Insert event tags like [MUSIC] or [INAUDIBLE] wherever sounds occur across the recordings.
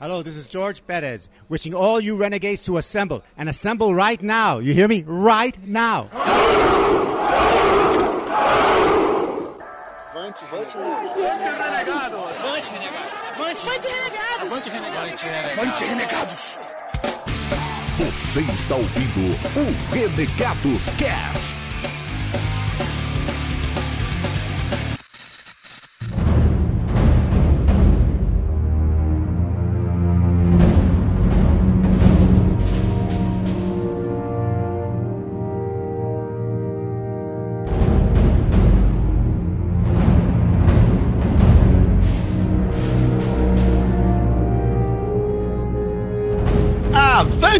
Hello, this is George Perez, wishing all you renegades to assemble, and assemble right now. You hear me? Right now. Renegados! Renegados! Renegados! Renegados! Você está ouvindo o Renegados Cast.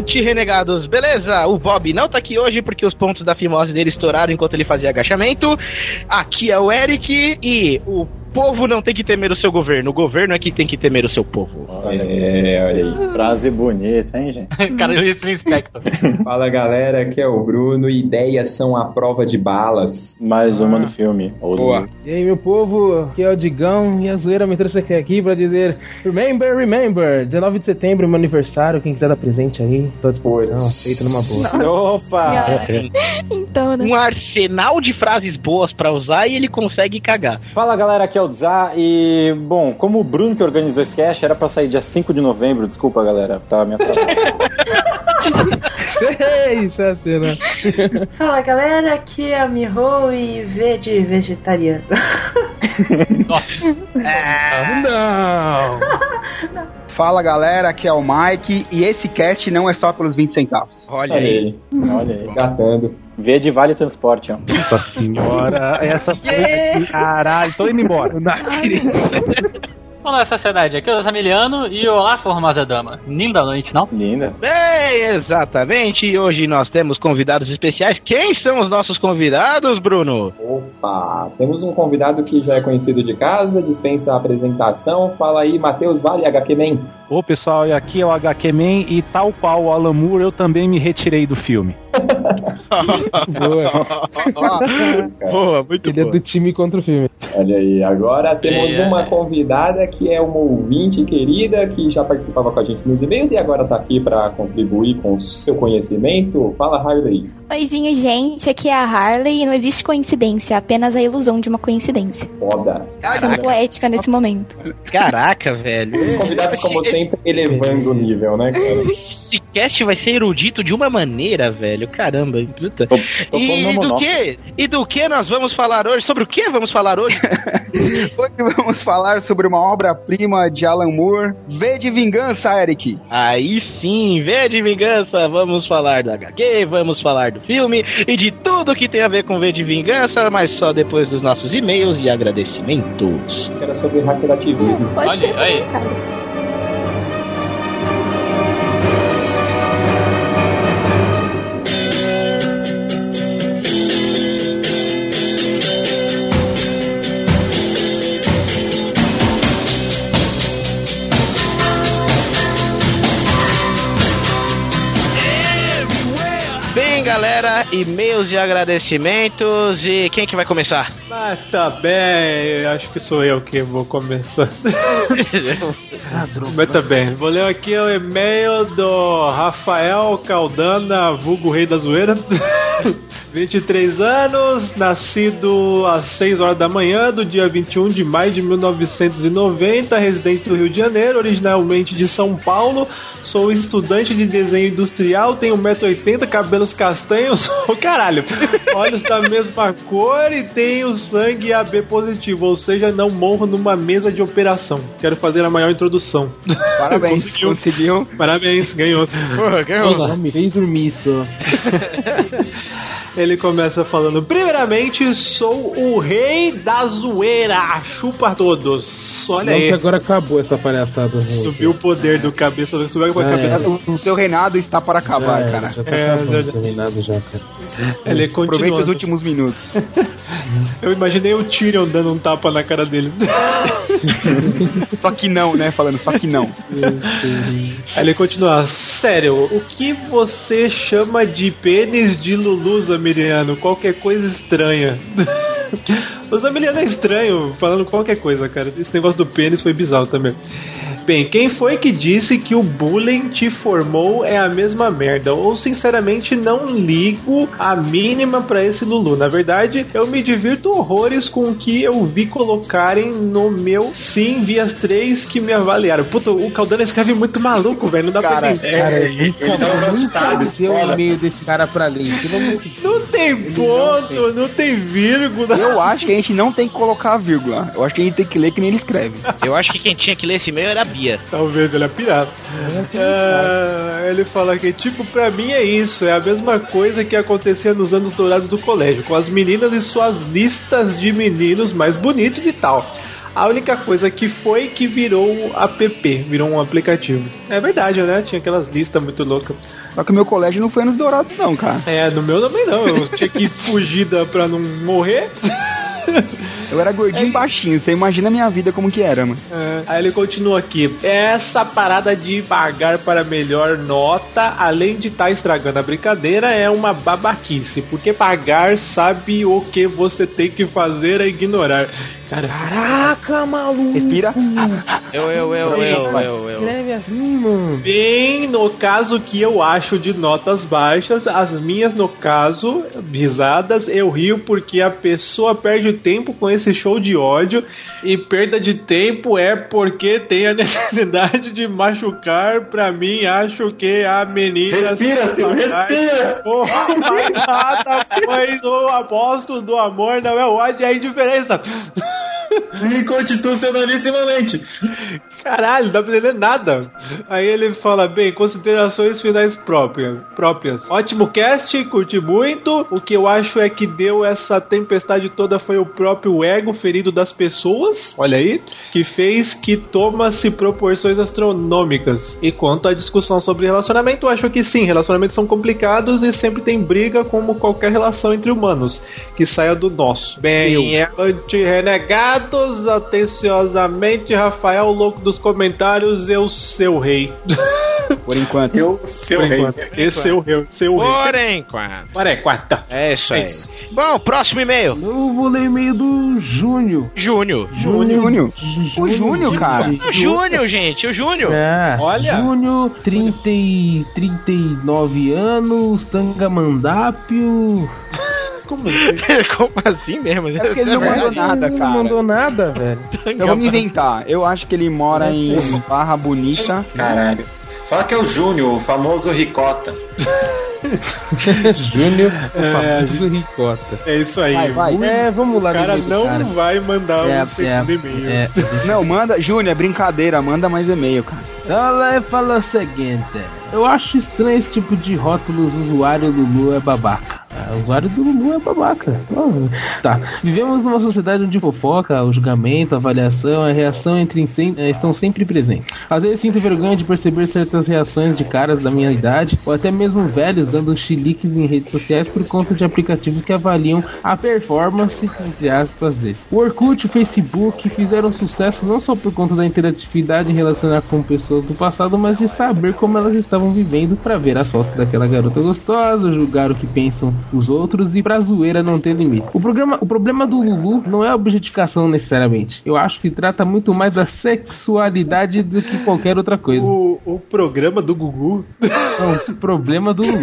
Renegados! Beleza? O Bob não tá aqui hoje porque os pontos da fimose dele estouraram enquanto ele fazia agachamento. Aqui é o Eric e o povo não tem que temer o seu governo, o governo é que tem que temer o seu povo. É, olha aí. Frase bonita, hein, gente? [LAUGHS] Cara, eu inspector. [LAUGHS] Fala galera, aqui é o Bruno. Ideias são a prova de balas. Mais uma no filme. Boa. E aí, meu povo, aqui é o Digão e a zoeira me trouxe aqui pra dizer Remember, remember, 19 de setembro, meu aniversário, quem quiser dar presente aí, tô à disposição, aceito numa boa. Opa! [LAUGHS] Então, né? Um arsenal de frases boas pra usar e ele consegue cagar. Fala galera, aqui é Dzá e, bom, como o Bruno que organizou esse cast era pra sair dia 5 de novembro, desculpa galera, tava me atrasando. [LAUGHS] Isso é a cena. Fala galera, aqui é a Miho e V de vegetariano. [LAUGHS] Não! [LAUGHS] Fala galera, aqui é o Mike e esse cast não é só pelos 20 centavos. Olha Olha aí. aí, olha aí. Gatando. V de Vale Transporte, ó. Nossa senhora, essa. [LAUGHS] Caralho, tô indo embora. Olá, sociedade. Aqui é o Zamiliano e olá, formosa dama. Linda noite, não? Linda. Bem, exatamente. E hoje nós temos convidados especiais. Quem são os nossos convidados, Bruno? Opa, temos um convidado que já é conhecido de casa, dispensa a apresentação. Fala aí, Matheus Vale, HQ Man. Ô pessoal, e aqui é o HQ Man e tal qual o Alan Moore, eu também me retirei do filme. Boa, muito Ele é boa. do time contra o filme. Olha aí, agora temos É, uma é. convidada que é uma ouvinte querida que já participava com a gente nos e-mails e agora tá aqui pra contribuir com o seu conhecimento. Fala, Harley. Oizinho, gente, aqui é a Harley e não existe coincidência, apenas a ilusão de uma coincidência. Foda. Sendo poética nesse momento. Caraca, velho. Os convidados, como [LAUGHS] sempre, elevando o nível, né, cara? Esse cast vai ser erudito de uma maneira, velho. Caramba, puta. Tô, tô E do que? E do que nós vamos falar hoje? Sobre o que vamos falar hoje? [LAUGHS] Hoje vamos falar sobre uma obra-prima de Alan Moore, V de Vingança, Eric. Aí sim, V de Vingança, vamos falar da HQ, vamos falar do filme e de tudo que tem a ver com V de Vingança, mas só depois dos nossos e-mails e agradecimentos. Era sobre hackerativismo. Pode Olha ser aí. Galera, e-mails de agradecimentos e quem que vai começar? Mas tá bem, acho que sou eu que vou começar. [LAUGHS] Mas tá bem, vou ler aqui o e-mail do Rafael Caldana, vulgo rei da zoeira. [LAUGHS] 23 anos, nascido às 6 horas da manhã do dia 21 de maio de 1990, residente do Rio de Janeiro, originalmente de São Paulo. Sou estudante de desenho industrial, tenho 1,80m, cabelos castanhos, ô [LAUGHS] caralho, olhos da mesma cor e tenho sangue AB positivo, ou seja, não morro numa mesa de operação. Quero fazer a maior introdução. Parabéns, Conseguiu. conseguiu. Parabéns, ganhou. Porra, Não me fez dormir só. [LAUGHS] Ele começa falando: Primeiramente, sou o rei da zoeira. Chupa todos. Olha Não que aí. agora acabou essa palhaçada. Subiu o poder do cabeça, subiu a É, cabeça. O, o seu reinado está para acabar, É, cara. Já tá É, acabando já- esse reinado já, cara. [LAUGHS] Ele Aproveita continua. os últimos minutos. [LAUGHS] Eu imaginei o Tyrion dando um tapa na cara dele. [LAUGHS] Só que não, né? Falando, só que não. Aí ele continua. Sério, o que você chama de pênis de Lulu Zamiriano? Qualquer coisa estranha. O Zamiriano é estranho falando qualquer coisa, cara. Esse negócio do pênis foi bizarro também. Bem, quem foi que disse que o bullying te formou é a mesma merda? Ou sinceramente não ligo a mínima pra esse Lulu. Na verdade, eu me divirto horrores com o que eu vi colocarem no meu sim vi as três que me avaliaram. Puta, o Caldana escreve muito maluco, velho. Não dá Cara, pra entender. cara, É, ele nunca gostada, deu o e-mail desse cara pra ler. amor de Deus. Não tem ponto, não tem vírgula. Eu acho que a gente não tem que colocar a vírgula. Eu acho que a gente tem que ler que nem ele escreve. [LAUGHS] Eu acho que quem tinha que ler esse e-mail era a Bia. Talvez ele é pirata. Ah, ele fala que, tipo, pra mim é isso. É a mesma coisa que acontecia nos anos dourados do colégio, com as meninas e suas listas de meninos mais bonitos e tal. A única coisa que foi que virou um app, virou um aplicativo. É verdade, né? Tinha aquelas listas muito loucas. Só que o meu colégio não foi nos dourados, não, cara. É, no meu também não. Eu tinha que fugir da, pra não morrer. [LAUGHS] Eu era gordinho e baixinho. Você imagina a minha vida como que era, mano. É, Aí ele continua aqui. Essa parada de pagar para melhor nota, além de estar estragando a brincadeira, é uma babaquice. Porque pagar sabe o que você tem que fazer é ignorar. Cara, Caraca, maluco. Respira. Eu, eu, eu, eu, eu, eu. Escreve assim, mano. Bem, no caso que eu acho de notas baixas, as minhas, no caso, risadas, eu rio porque a pessoa perde tempo com esse show de ódio e perda de tempo é porque tem a [LAUGHS] necessidade de machucar. Pra mim, acho que a menina. Respira, Silvio, respira! Porra, mais nada, pois o aposto do amor não é o ódio, é a indiferença. Inconstitucionalissimamente. Caralho, não dá pra entender nada. Aí ele fala, bem, considerações finais próprias. próprias. Ótimo cast, curti muito. O que eu acho é que deu essa tempestade toda foi o próprio ego ferido das pessoas. Olha aí. Que fez que toma-se proporções astronômicas. E quanto à discussão sobre relacionamento, eu acho que sim, relacionamentos são complicados e sempre tem briga como qualquer relação entre humanos. Que saia do nosso. Bem, é atenciosamente, Rafael, louco dos comentários, eu, seu rei. [LAUGHS] Por enquanto. Eu, seu Por rei. enquanto. Esse é seu rei. Seu rei. Por enquanto. Por enquanto. É isso É aí. isso. Bom, próximo e-mail. Eu vou ler e-mail do Júnior. Júnior. Júnior. O Júnior, cara. O Júnior, gente, o Júnior. É, Olha. Júnior, 30 e 39 anos, Tangamandápio. [LAUGHS] Como assim? [LAUGHS] Como assim mesmo? É porque ele não mandou nada, Não cara. mandou nada, velho. Eu vou me inventar. Eu acho que ele mora em Barra Bonita. Caralho. Fala que é o Júnior, o famoso Ricota. [LAUGHS] Júnior, o É, famoso Ricota. É isso aí. Vai, vai. É, vamos lá. O cara não cara. vai mandar É, um segundo é, e-mail. é. Não, manda. Júnior, é brincadeira. Manda mais e-mail, cara. Ela fala o seguinte: Eu acho estranho esse tipo de rótulos. Usuário Lulu é babaca. Ah, o usuário do Lulu é babaca. Tá. Vivemos numa sociedade onde fofoca, o julgamento, a avaliação, a reação entre eh, estão sempre presentes. Às vezes sinto vergonha de perceber certas reações de caras da minha idade, ou até mesmo velhos, dando chiliques em redes sociais por conta de aplicativos que avaliam a performance, entre aspas, deles. O Orkut e o Facebook fizeram sucesso não só por conta da interatividade em relacionar com pessoas do passado, mas de saber como elas estavam vivendo para ver as fotos daquela garota gostosa, julgar o que pensam os outros e pra zoeira não ter limite. O, programa, o problema do Lulu não é a objetificação necessariamente. Eu acho que trata muito mais da sexualidade do que qualquer outra coisa. O, o programa do Gugu. Não, o problema do Lulu.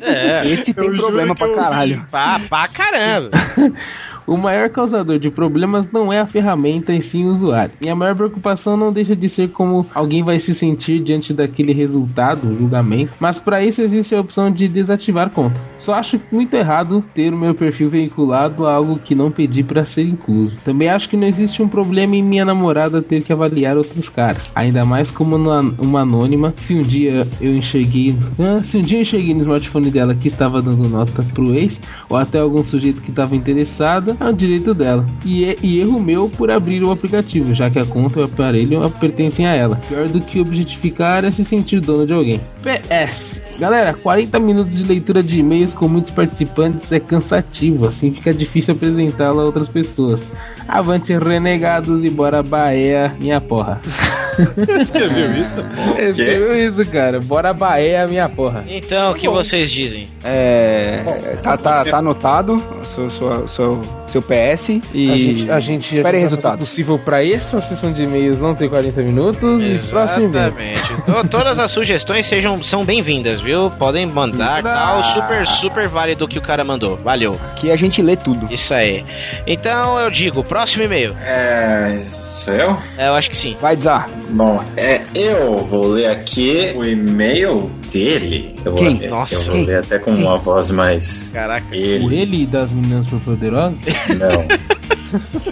É. Esse tem Eu problema pra eu caralho. Pá, pra caramba. [LAUGHS] O maior causador de problemas não é a ferramenta e sim o usuário. E a maior preocupação não deixa de ser como alguém vai se sentir diante daquele resultado, julgamento, mas para isso existe a opção de desativar conta. Só acho muito errado ter o meu perfil vinculado a algo que não pedi para ser incluso. Também acho que não existe um problema em minha namorada ter que avaliar outros caras, ainda mais como uma, anônima. Se um dia eu enxerguei, se um dia eu enxerguei no smartphone dela que estava dando nota pro ex, ou até algum sujeito que estava interessado, é um direito dela. E, é, e erro meu por abrir o aplicativo, já que a conta e o aparelho pertencem a ela. Pior do que objetificar é se sentir dono de alguém. PS. Galera, 40 minutos de leitura de e-mails com muitos participantes é cansativo, assim fica difícil apresentá-la a outras pessoas. Avante renegados e bora Bahia, minha porra. [LAUGHS] Escreveu isso? Escreveu isso, cara. Bora Bahia, minha porra. Então, o que vocês dizem? É. Tá, tá, tá anotado seu, seu, seu, seu PS e a gente, a gente espere resultados. possível pra essa sessão de e-mails não ter 40 minutos e próximo e-mail. Exatamente. To- Todas as sugestões sejam, são bem-vindas, viu? Podem mandar, tal, super, super válido o que o cara mandou. Valeu. Que a gente lê tudo. Isso aí. Então eu digo, próximo e-mail. É. Sou eu? É, eu acho que sim. Vai, Zá. Bom, é, eu vou ler aqui o e-mail dele. Eu vou Quem? ler, Nossa, eu vou quem? ler até com uma voz mais. Caraca. O Ele. ele das meninas superpoderosas? Não. [LAUGHS]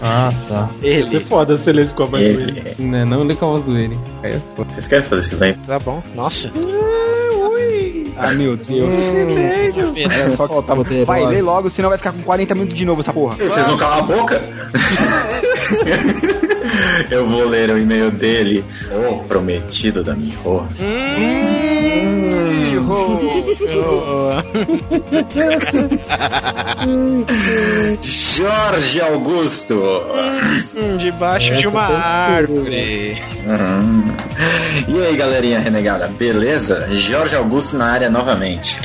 Ah, tá. Ia ser foda se ele com a voz dele. Ele. Não, não lê com a voz do ele. Aí é. Vocês querem fazer silêncio? Tá bom. Nossa. Ah, meu Deus. [LAUGHS] Era só que faltava. Vai, lê logo, senão vai ficar com 40 minutos de novo essa porra. Vocês não calam a boca? [LAUGHS] eu vou ler o e-mail dele. O prometido da Miho. Jorge Augusto. Debaixo de uma árvore. Uhum. E aí, galerinha renegada, beleza? Jorge Augusto na área novamente.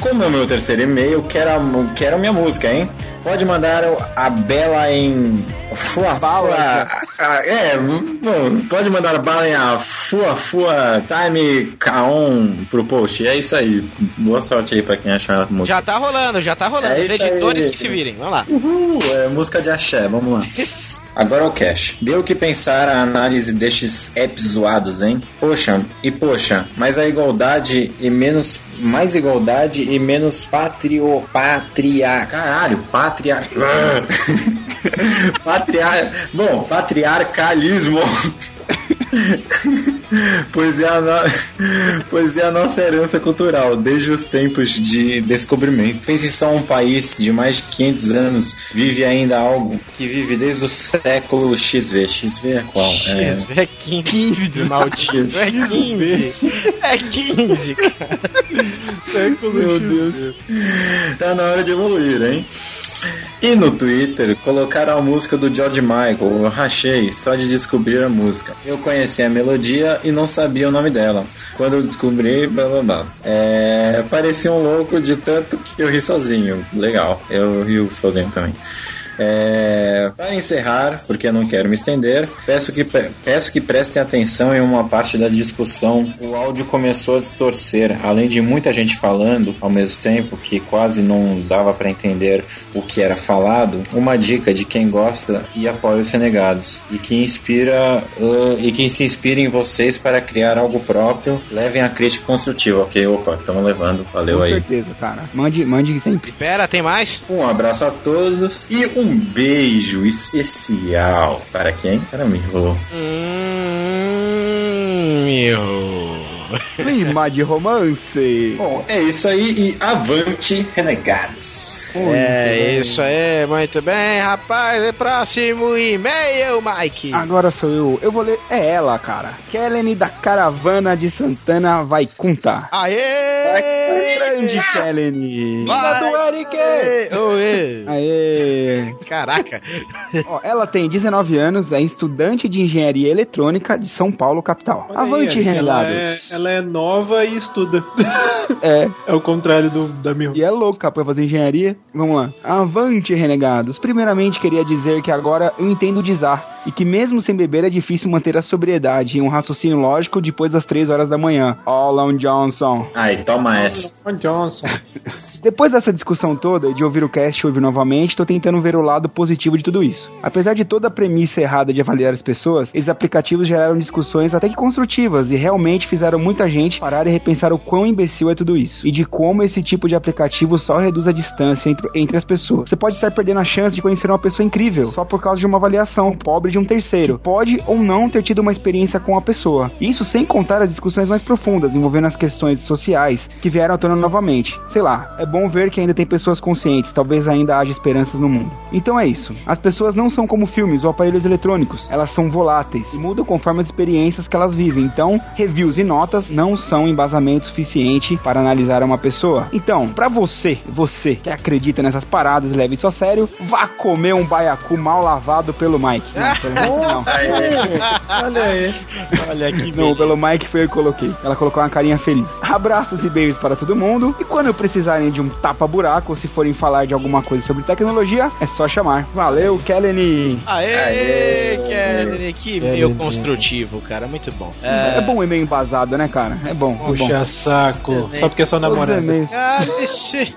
Como é o meu terceiro e-mail, quero, a- quero minha música, hein? Pode mandar a Bela em. Fua Fua. ah, É, bom, pode mandar a bala em a Fua Fua Time Kaon pro post. É isso aí. Boa sorte aí pra quem achar a música. Já tá rolando, já tá rolando. É Os editores aí. que se virem. Vamos lá. Uhul, é música de axé, vamos lá. [LAUGHS] Agora é o cash. Deu o que pensar a análise destes apps zoados, hein? Poxa, e poxa, mas a igualdade e menos. Mais igualdade e menos patrio. Patria. Caralho, patria. [LAUGHS] [LAUGHS] Patriar. Bom, patriarcalismo. [LAUGHS] [LAUGHS] pois, é a no- pois é a nossa herança cultural, desde os tempos de descobrimento. Pense só um país de mais de 500 anos vive ainda algo que vive desde o século XV. XV é qual? É, É 15 de [LAUGHS] maldito. É 15. É 15, cara. Século Meu Deus. Tá na hora de evoluir, hein? E no Twitter colocaram a música do George Michael, eu rachei só de descobrir a música. Eu conheci a melodia e não sabia o nome dela. Quando eu descobri, blá blá blá. É, parecia um louco de tanto que eu ri sozinho. Legal, eu rio sozinho também. É, para encerrar, porque eu não quero me estender, peço que, peço que prestem atenção em uma parte da discussão. O áudio começou a distorcer, além de muita gente falando ao mesmo tempo, que quase não dava para entender o que era falado. Uma dica de quem gosta e apoia os renegados e que inspira uh, e que se inspira em vocês para criar algo próprio. Levem a crítica construtiva, ok? Opa, estamos levando. Valeu Com aí. certeza, cara. Mande, mande sempre. Pera, tem mais? Um abraço a todos e um beijo especial para quem? Para mim. Hum, meu. Clima de romance. Bom, é isso aí e avante, renegados. É isso aí, muito bem, rapaz. É próximo e-mail, Mike. Agora sou eu. Eu vou ler. É ela, cara. Kellen da Caravana de Santana vai contar. Aê! Grande Kellen. Vai, do Eric! Oê! Aê! Caraca! Ó, ela tem 19 anos, é estudante de engenharia eletrônica de São Paulo, capital. Olha aí, Avante, ela renegados. é, ela é nova e estuda. [LAUGHS] É. É o contrário do, da minha. E é louca pra fazer engenharia. Vamos lá. Avante, renegados. Primeiramente, queria dizer que agora eu entendo de Zar. E que mesmo sem beber é difícil manter a sobriedade e um raciocínio lógico depois das 3 horas da manhã. Alan Johnson. Ai, toma essa. John Johnson. [LAUGHS] Depois dessa discussão toda, de ouvir o cast e ouvir novamente, tô tentando ver o lado positivo de tudo isso. Apesar de toda a premissa errada de avaliar as pessoas, esses aplicativos geraram discussões até que construtivas e realmente fizeram muita gente parar e repensar o quão imbecil é tudo isso. E de como esse tipo de aplicativo só reduz a distância entre, entre as pessoas. Você pode estar perdendo a chance de conhecer uma pessoa incrível só por causa de uma avaliação pobre de um terceiro. Pode ou não ter tido uma experiência com a pessoa. Isso sem contar as discussões mais profundas envolvendo as questões sociais que vieram à tona novamente. Sei lá, é bom ver que ainda tem pessoas conscientes, talvez ainda haja esperanças no mundo. Então é isso. As pessoas não são como filmes ou aparelhos eletrônicos, elas são voláteis e mudam conforme as experiências que elas vivem. Então, reviews e notas não são embasamento suficiente para analisar uma pessoa. Então, pra você, você que acredita nessas paradas e leva isso a sério, vá comer um baiacu mal lavado pelo Mike. Não, pelo Mike não. [LAUGHS] Olha aí. Olha que Não, pelo Mike foi eu que coloquei. Ela colocou uma carinha feliz. Abraços e beijos para para todo mundo. E quando precisarem de um tapa-buraco, ou se forem falar de alguma coisa sobre tecnologia, é só chamar. Valeu, Kellen! Aê, Kelly, que Kelly, meio construtivo, cara, muito bom. É, bom o e-mail embasado, né, cara? É bom. é Puxa bom. saco. Só porque é sua namorada. Ah.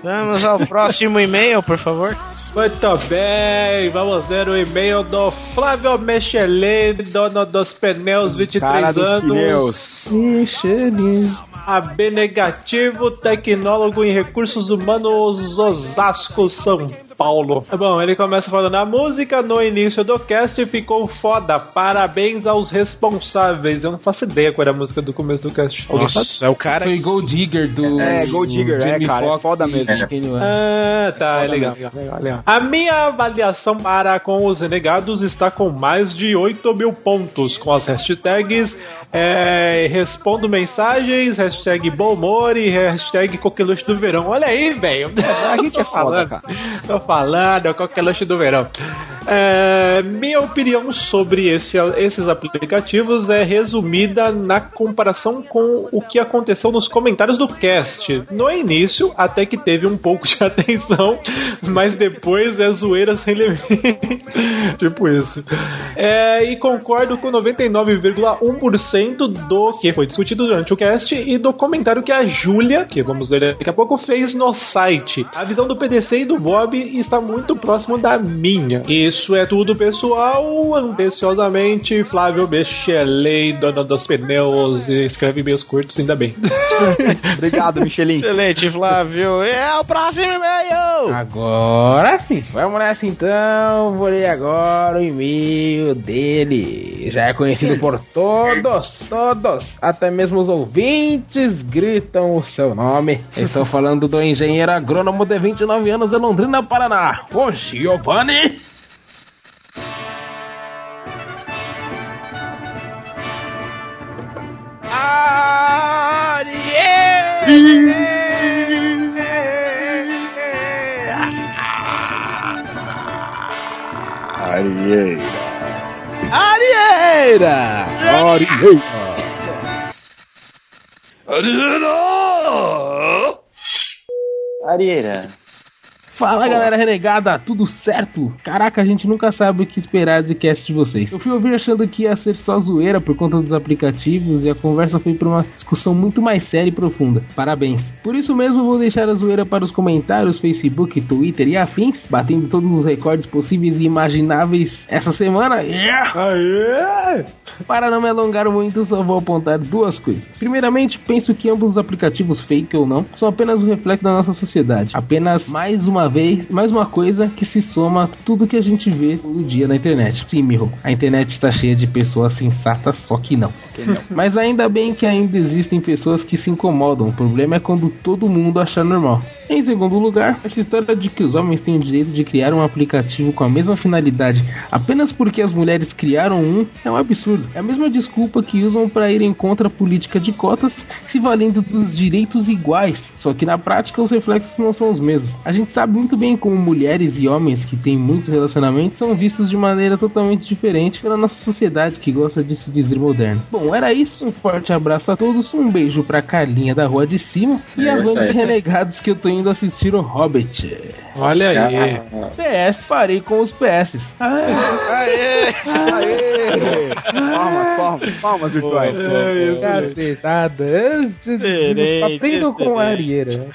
Vamos ao próximo e-mail, por favor. Muito bem, vamos ver o e-mail do Flávio Mechelin, dono dos pneus, 23 Cara dos anos. pneus. AB negativo, tecnólogo em recursos humanos, Osasco, São Paulo. Tá Bom, ele começa falando: a música no início do cast ficou foda. Parabéns aos responsáveis. Eu não faço ideia qual era a música do começo do cast. Nossa, é o cara. Foi Gold Digger do. É, Gold Digger, é, cara, é Foxx foda mesmo. West. Ah, tá, é legal, legal, legal, legal. A minha avaliação para com os renegados está com mais de 8 mil pontos, com as hashtags é, respondo mensagens, hashtag bom humor e hashtag coqueluche do verão. Olha aí, velho. A gente é [LAUGHS] falando, tô falando, coqueluche do verão. É, minha opinião sobre esse- esses aplicativos é resumida na comparação com o que aconteceu nos comentários do cast. No início, até que teve um pouco de [LAUGHS] atenção, mas depois é zoeira sem limite. [LAUGHS] tipo isso. É, e concordo com 99,1% do que foi discutido durante o cast e do comentário que a Júlia, que vamos ler daqui a pouco, fez no site. A visão do PDC e do Bob está muito próximo da minha. Isso é tudo, pessoal. Ambiciosamente, Flávio Bechelei, dona dos pneus, e escreve e-mails curtos, ainda bem. [LAUGHS] Obrigado, Michelin. Excelente, Flávio. É o próximo e-mail. Agora sim, vamos nessa então. Vou ler agora o e-mail dele. Já é conhecido por todos, todos, até mesmo os ouvintes gritam o seu nome. Estou falando do engenheiro agrônomo de 29 anos de Londrina, Paraná, o Giovanni. Arieira. Arieira! Arieira. Fala galera renegada, tudo certo? Caraca, a gente nunca sabe o que esperar de cast de vocês. Eu fui ouvir achando que ia ser só zoeira por conta dos aplicativos e a conversa foi pra uma discussão muito mais séria e profunda. Parabéns. Por isso mesmo vou deixar a zoeira para os comentários, Facebook, Twitter e afins, batendo todos os recordes possíveis e imagináveis essa semana. Yeah! Aê! Para não me alongar muito, só vou apontar duas coisas. Primeiramente, penso que ambos os aplicativos, fake ou não, são apenas um reflexo da nossa sociedade. Apenas mais uma vez, mais uma coisa que se soma a tudo que a gente vê todo dia na internet. Sim, Miho, a internet está cheia de pessoas sensatas, só que não. Mas ainda bem que ainda existem pessoas que se incomodam. O problema é quando todo mundo achar normal. Em segundo lugar, essa história de que os homens têm o direito de criar um aplicativo com a mesma finalidade apenas porque as mulheres criaram um é um absurdo. É a mesma desculpa que usam para irem contra a política de cotas, se valendo dos direitos iguais. Só que na prática os reflexos não são os mesmos. A gente sabe muito bem como mulheres e homens que têm muitos relacionamentos são vistos de maneira totalmente diferente pela nossa sociedade que gosta de se dizer moderna. Bom, era isso. Um forte abraço a todos. Um beijo pra Carlinha da rua de cima e É a banda de renegados que eu tô indo assistir o Hobbit. Olha aí. PS, parei com os PS. Aê! Aê! Palmas, palmas, palmas virtuais. Cacetada. Aprendam com a. Arieira.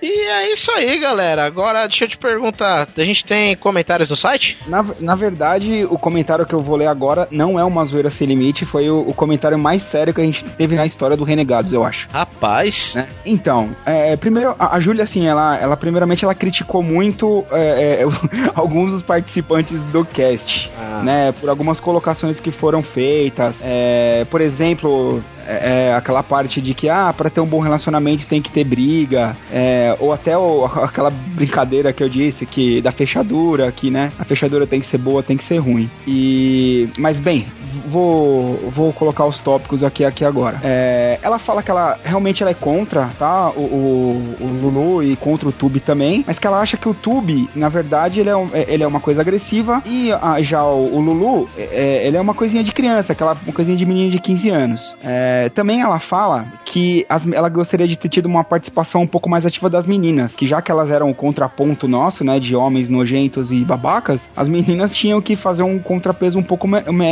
E é isso aí, galera. Agora deixa eu te perguntar: a gente tem comentários no site? Na, na verdade, o comentário que eu vou ler agora não é uma zoeira sem limite, foi o, o comentário mais sério que a gente teve na história do Renegados, eu acho. Rapaz. né? Então, é, primeiro, a, a Júlia, assim, ela, ela primeiramente ela criticou muito é, é, [LAUGHS] alguns dos participantes do cast, né? Por algumas colocações que foram feitas. É, por exemplo, é, é, aquela parte de que, ah, pra ter um bom relacionamento tem que ter briga, é, ou até o- aquela brincadeira que eu disse, que da fechadura, que, né, a fechadura tem que ser boa, tem que ser ruim. E, mas bem, vou, vou colocar os tópicos aqui, aqui agora. É, ela fala que ela realmente ela é contra, tá? O, o, o Lulu e contra o Tube também, mas que ela acha que o Tube, na verdade, ele é, um- é- ele é uma coisa agressiva e ah, já o, o Lulu, é, ele é uma coisinha de criança, aquela uma coisinha de menino de 15 anos. É, também ela fala que as- ela gostaria de ter tido uma participação um pouco mais ativa das meninas, que já que elas eram o contraponto nosso, né, de homens nojentos e babacas, as meninas tinham que fazer um contrapeso um pouco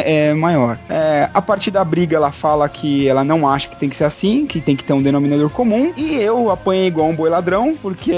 é, maior. É, a partir da briga, ela fala que ela não acha que tem que ser assim, que tem que ter um denominador comum, e eu apanhei igual um boi ladrão, porque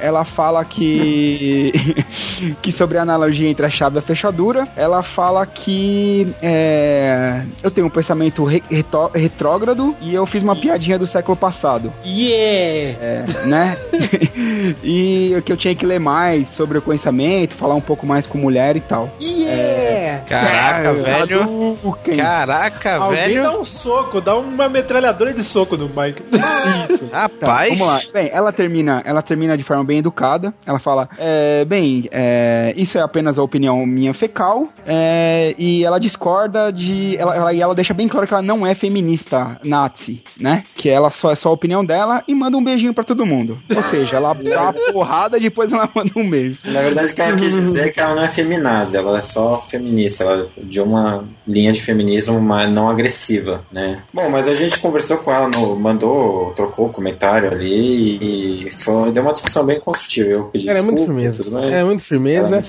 ela fala que [LAUGHS] que sobre a analogia entre a chave e a fechadura, ela fala que é, eu tenho um pensamento re- retó- retrógrado e eu fiz uma piadinha do século passado. Yeah! É, né? [LAUGHS] e que eu tinha que ler mais sobre o pensamento, falar um pouco mais com mulher e tal. Yeah! Caraca, É, velho. Hadouken. Caraca, Alguém velho. dá um soco, dá uma metralhadora de soco no Mike. [LAUGHS] Tá, Rapaz. vamos lá. Bem, ela termina, ela termina de forma bem educada. Ela fala, é, bem, é, isso é apenas a opinião minha fecal. é, e ela discorda de, ela, ela- e ela deixa bem claro que ela não é feminista nazi, né? Que ela só é só a opinião dela e manda um beijinho pra todo mundo. Ou seja, ela [LAUGHS] dá uma porrada e depois ela manda um beijo. Na verdade, o que ela quis dizer é que ela não é feminazi, ela é só feminista, ela é de uma linha de feminismo mas não agressiva, né? Bom, mas a gente conversou com ela, no, mandou, trocou o comentário ali e foi, deu uma discussão bem construtiva. Eu pedi Ela é muito desculpa, firmeza. tudo mais. É muito firmeza.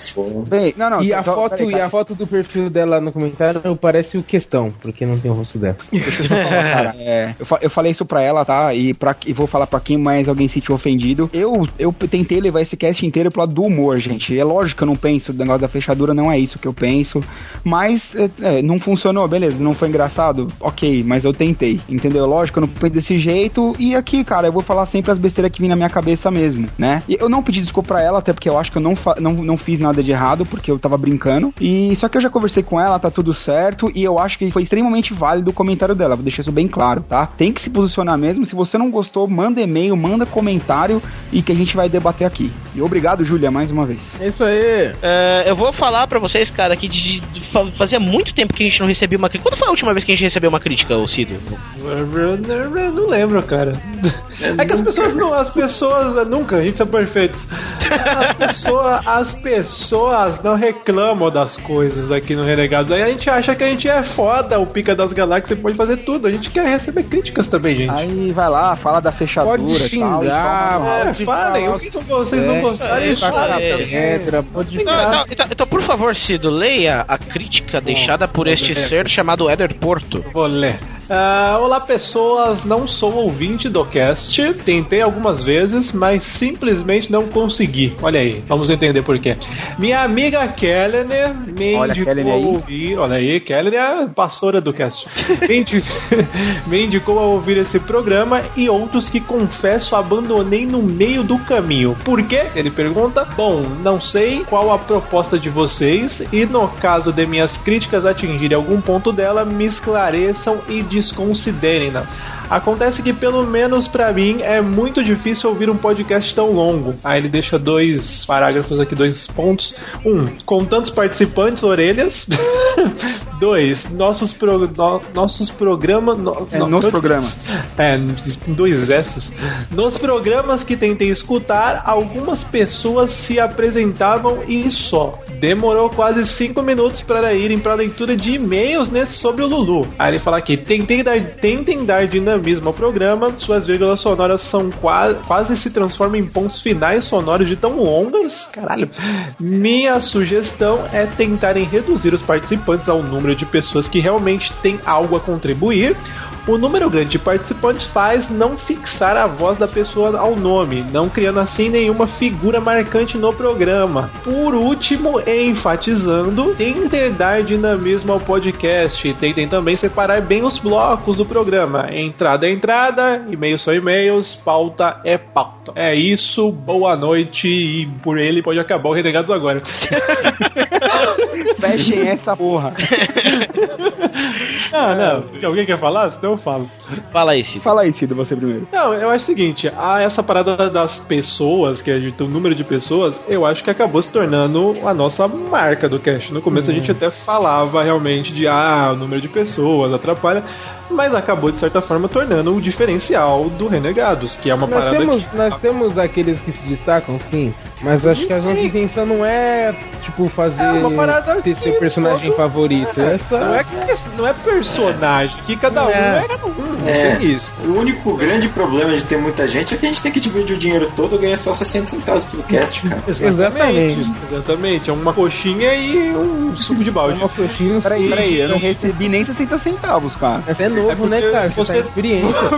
Bem, não, não. E a, foto, peraí, e a foto do perfil dela no comentário parece o questão, porque não tem o rosto dela. [LAUGHS] Falar. [LAUGHS] É, eu, fa- eu falei isso pra ela, tá? E, pra, e vou falar pra quem mais alguém se sentiu ofendido. Eu, eu tentei levar esse cast inteiro pro lado do humor, gente. É lógico que eu não penso, o negócio da fechadura não é isso que eu penso. Mas é, é, não funcionou, beleza, não foi engraçado? Ok, mas eu tentei, entendeu? Lógico, eu não penso desse jeito. E aqui, cara, eu vou falar sempre as besteiras que vêm na minha cabeça mesmo, né? E eu não pedi desculpa pra ela, até porque eu acho que eu não, não, não fiz nada de errado, porque eu tava brincando. E só que eu já conversei com ela, tá tudo certo. E eu acho que foi extremamente válido o comentário dela. Vou deixar isso bem claro, tá? Tem que se posicionar mesmo. Se você não gostou, manda e-mail, manda comentário e que a gente vai debater aqui. E obrigado, Júlia, mais uma vez. É isso aí. É, eu vou falar pra vocês, cara, que de- de- fa- fazia muito tempo que a gente não recebia uma crítica. Quando foi a última vez que a gente recebeu uma crítica, ô Cido? Eu não lembro, cara. É que as pessoas não, as pessoas nunca, a gente são perfeitos. As pessoas, as pessoas não reclamam das coisas aqui no Renegados. Aí a gente acha que a gente é foda, o pica das galáxias pode fazer tudo. A gente quer receber críticas também, gente. Aí vai lá, fala da fechadura Pode tal. xingar, toma- É, falem, o que vocês não É, gostarem, é, falem. é. Pedra, pode Não, então, então- então, por favor, Cido, leia a crítica deixada por este ser chamado Éder Porto. Vou ler. Ah, olá pessoas, não sou ouvinte do cast, tentei algumas vezes, mas simplesmente não consegui. Olha aí, vamos entender por quê. Minha amiga Kelly me Olha indicou Kelly a aí. ouvir, olha aí, Kelly é a pastora do cast. [LAUGHS] me indicou a ouvir esse programa e outros que confesso abandonei no meio do caminho. Por quê? Ele pergunta. Bom, não sei qual a proposta de vocês e no caso de minhas críticas atingirem algum ponto dela, me esclareçam e desconsiderem-nas. Acontece que, pelo menos pra mim, é muito difícil ouvir um podcast tão longo. Aí ele deixa dois parágrafos aqui, dois pontos. Um, com tantos participantes, orelhas. [LAUGHS] dois, nossos, pro, no- nossos programas. No, É, nos programas. [LAUGHS] É, dois S's. Nos programas que tentei escutar, algumas pessoas se apresentavam e só. Demorou quase cinco minutos para irem para leitura de e-mails nesse sobre o Lulu. Aí ele fala aqui: tentem dar, tentem dar dinamismo ao programa, suas vírgulas sonoras são quase, quase se transformam em pontos finais sonoros de tão longas. Caralho. Minha sugestão é tentarem reduzir os participantes ao número de pessoas que realmente têm algo a contribuir. O número grande de participantes faz não fixar a voz da pessoa ao nome, não criando assim nenhuma figura marcante no programa. Por último, enfatizando, tentem dar dinamismo ao podcast. Tentem também separar bem os blocos do programa. Entrada é entrada, e-mails são e-mails, pauta é pauta. É isso, boa noite e por ele pode acabar o Renegados agora. [LAUGHS] [LAUGHS] Fechem essa porra. Ah, não. Alguém quer falar? Senão eu falo. Fala aí, Cid. Fala aí, Cido, você primeiro. Não, eu acho o seguinte, a, essa parada das pessoas, que a gente um número de pessoas, eu acho que acabou se tornando a nossa marca do cast. No começo a gente até falava realmente de ah, o número de pessoas atrapalha, mas acabou de certa forma tornando o diferencial do Renegados, que é uma Nós parada temos, que nós temos aqueles que se destacam, sim. Mas acho que a nossa intenção não é, tipo, fazer É uma parada ter seu personagem favorito. É só. não é, não é personagem, que cada um É. é cada um. É. Tem isso. O único grande problema de ter muita gente é que a gente tem que dividir o dinheiro todo e ganhar só 60 centavos pelo cast, cara. [LAUGHS] Exatamente. Exatamente. É uma coxinha e um suco de balde. Uma coxinha, Peraí, peraí, eu não recebi nem 60 centavos, cara. É novo, É né, cara? Você, você- tá experiência. [LAUGHS]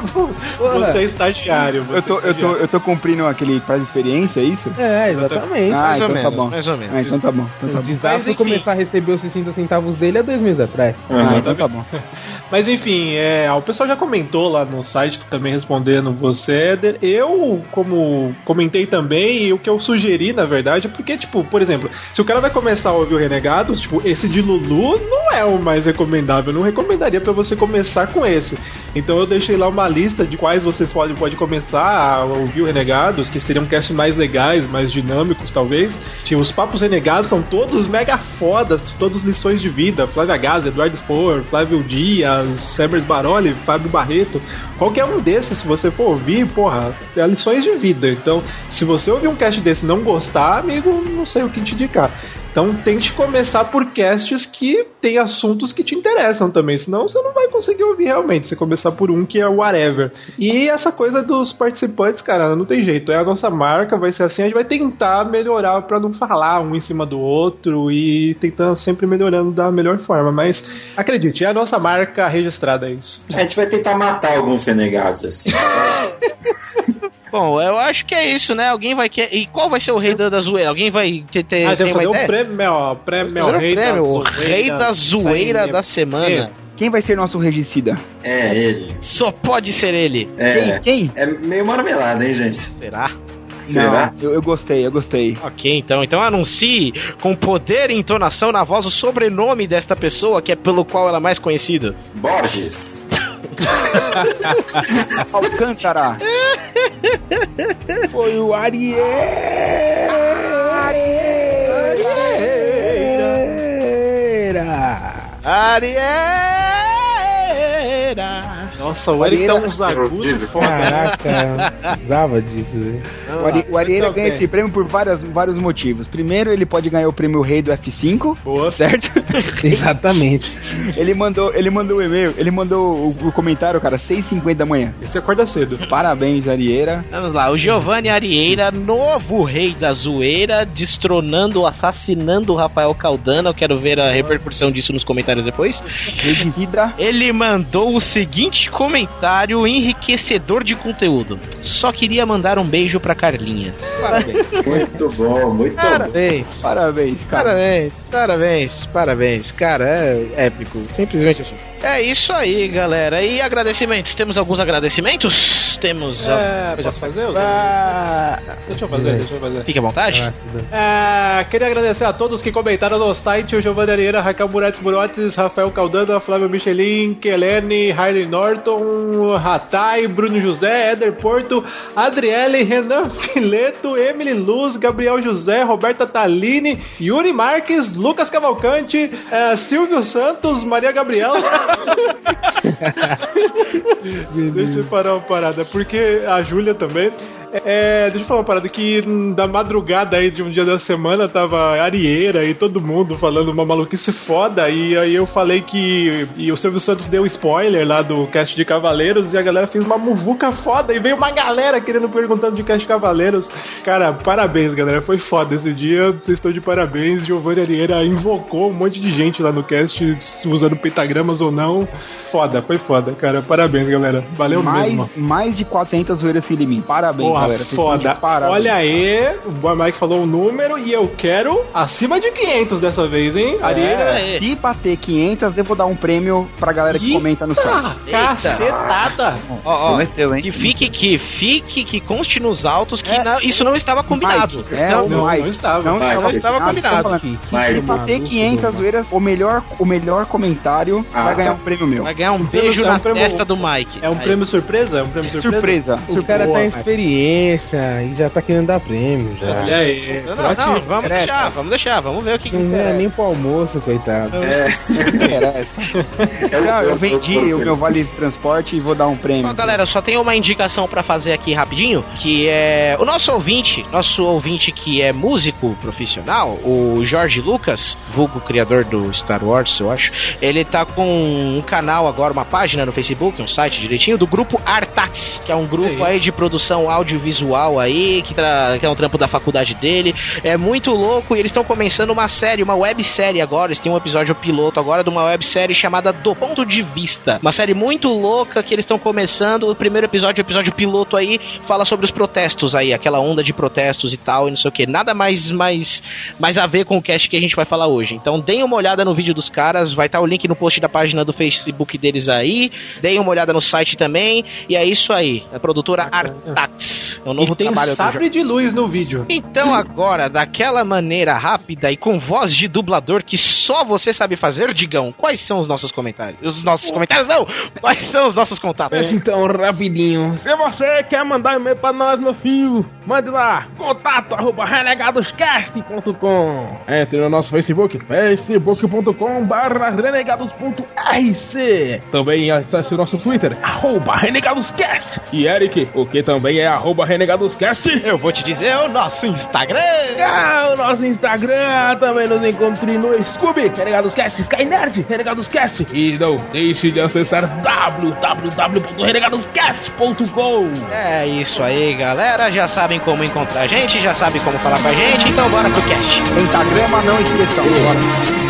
Você é estagiário. Você Eu tô, é eu, tô, estagiário. eu tô cumprindo aquele faz experiência, é isso? É, exatamente. Ah, Mais ou então tá menos, bom. mais ou menos. Ah, então tá bom. Então tá bom. enfim. começar a receber os 60 centavos dele há dois meses atrás. Ah, então tá bom. [LAUGHS] Mas enfim, é, o pessoal já comentou lá no site também respondendo você, Éder. Eu, como comentei também, e o que eu sugeri, na verdade, porque, tipo, por exemplo, se o cara vai começar a ouvir o Renegados, tipo, esse de Lulu não é o mais recomendável. Eu não recomendaria pra você começar com esse. Então eu deixei lá uma lista de quais vocês podem pode começar a ouvir o Renegados, que seriam casts mais legais, mais dinâmicos, talvez. Tinha os Papos Renegados, são todos mega fodas, todos lições de vida. Flávia Gaza, Eduardo Spor, Flávio Dias, Semers Baroli, Fábio Barreto. Qualquer um desses, se você for ouvir, porra, é lições de vida. Então, se você ouvir um cast desse e não gostar, amigo, não sei o que te indicar. Então tente começar por casts que tem assuntos que te interessam também, senão você não vai conseguir ouvir realmente. Você começar por um que é whatever. E essa coisa dos participantes, cara, não tem jeito. É a nossa marca, vai ser assim. A gente vai tentar melhorar pra não falar um em cima do outro e tentando sempre melhorando da melhor forma. Mas acredite, é a nossa marca registrada, é isso. A gente vai tentar matar alguns renegados, assim. [LAUGHS] Bom, eu acho que é isso, né? Alguém vai querer. E qual vai ser o rei da, da zoeira? Alguém vai ter, ter Ah, uma fazer um prêmio, prêmio, um rei, prêmio, o da rei da zoeira da semana. Quem vai ser nosso regicida? É, ele. Só pode ser ele. É, Quem? é meio marmelada, hein, gente? Será? Será? Não, eu, eu gostei, eu gostei. Ok, então, então anuncie com poder e entonação na voz o sobrenome desta pessoa que é pelo qual ela é mais conhecida. Borges. [LAUGHS] Alcântara. [LAUGHS] Foi o Ariel. Arieira. Arieira! Nossa, o Eric tá uns agudos foda. Caraca, [LAUGHS] precisava disso, velho. O, Ari, o Arieira Então, ganha bem. esse prêmio por várias, vários motivos. Primeiro, ele pode ganhar o prêmio Rei do F5, Boa. certo? [LAUGHS] Exatamente. ele mandou, ele mandou o e-mail, ele mandou o, o comentário, cara, 6h50 da manhã. Você acorda cedo. Parabéns, Arieira. Vamos lá, o Giovanni Arieira, novo rei da zoeira, destronando, assassinando o Rafael Caldana. Eu quero ver a repercussão disso nos comentários depois. Ele mandou o seguinte comentário enriquecedor de conteúdo. Só queria mandar um beijo pra Carlinha. Parabéns. [LAUGHS] Muito bom, muito bom. Parabéns. Parabéns, cara. Parabéns, parabéns, parabéns. Cara, é épico. Simplesmente assim. É isso aí, galera. E agradecimentos? Temos alguns agradecimentos? Temos. É, posso fazer? Zé? Ah, Deixa eu fazer, deixa eu fazer. Fique à vontade. É, queria agradecer a todos que comentaram no site: o Giovanni Arieira, Raquel Muretes Burotes, Rafael Caldana, Flávio Michelin, Kelene, Harley Norton, Ratai, Bruno José, Éder Porto, Adriele, Renan Fileto, Emily Luz, Gabriel José, Roberta Talini, Yuri Marques, Lucas Cavalcante, é, Silvio Santos, Maria Gabriela. [LAUGHS] Deixa eu parar uma parada, porque a Júlia também. É, deixa eu falar uma parada que da madrugada aí de um dia da semana tava Arieira e todo mundo falando uma maluquice foda. E aí eu falei que. E o Silvio Santos deu spoiler lá do cast de Cavaleiros e a galera fez uma muvuca foda. E veio uma galera querendo perguntando de cast de Cavaleiros. Cara, parabéns, galera. Foi foda esse dia. Vocês estão de parabéns. Giovanni Arieira invocou um monte de gente lá no cast, usando pentagramas ou não. Foda, foi foda, cara. Parabéns, galera. Valeu mais, mesmo. mais de 400 zoeiras sem limite. Parabéns. Porra, galera. Vocês foda. parabéns. Olha aí, o Boy Mike falou o número e eu quero acima de 500 dessa vez, hein? É, se bater 500, eu vou dar um prêmio pra galera que comenta no site. Cacetada! Ó, ó, Prometeu, hein? que fique, que fique, que conste nos autos que não- isso não estava combinado. Mike, é, Não, não, Mike. não estava. Não, não estava Ah, combinado. aqui. Mike. Se bater 500 zoeiras, o melhor, o melhor comentário Ah, vai ganhar tá. um prêmio meu. Vai ganhar um beijo é um na testa do Mike. É um Aí. prêmio surpresa? É um prêmio surpresa? Surpresa. O cara tá Mike. Experiência e já tá querendo dar prêmio já. Olha aí. Não, não, não, vamos Interessa. deixar, vamos deixar, vamos ver o que que Não é nem pro almoço, coitado. [LAUGHS] Não, eu vendi o meu vale de transporte e vou dar um prêmio. Ó, galera, só tenho uma indicação pra fazer aqui rapidinho, que é o nosso ouvinte, nosso ouvinte que é músico profissional, o Jorge Lucas, vulgo criador do Star Wars, eu acho. Ele tá com um canal agora, uma página no Facebook, um site direitinho, do grupo Artax, que é um grupo aí de produção audiovisual aí, que, tra- que é um trampo da faculdade dele. É muito louco e eles estão começando uma série, uma websérie agora. Eles têm um episódio piloto agora de uma websérie chamada Do Ponto de Vista. Uma série muito louca que eles estão começando. O primeiro episódio, o episódio piloto aí, fala sobre os protestos aí, aquela onda de protestos e tal, e não sei o que. Nada mais, mais, mais a ver com o cast que a gente vai falar hoje. Então deem uma olhada no vídeo dos caras, vai estar o link no post da página do Facebook deles aí. Deem uma olhada no site também. E é isso aí. A produtora Artax. É o novo E tem trabalho sabre de luz no vídeo. então agora, daquela maneira rápida e com voz de dublador que só você sabe fazer, Digão, quais são os nossos comentários? Os nossos comentários não! Quais são os nossos contatos? Então, rapidinho. Se você quer mandar um e-mail pra nós, meu filho, mande lá. Contato arroba renegadoscast.com Entre no nosso Facebook, facebook.com barra renegados.rc Também acesse o nosso Twitter, arroba renegadoscast. E Eric, o que também é arroba renegadoscast. Eu vou te dizer o nosso Instagram! Ah, o nosso Instagram também nos encontre no Scooby, Renegadoscast, Sky Nerd, Renegadoscast. E não deixe de acessar www.renegadoscast.com. É isso aí, galera. Já sabem como encontrar a gente, já sabem como falar com a gente, então bora pro cast. Pentagrama não expressão. Bora.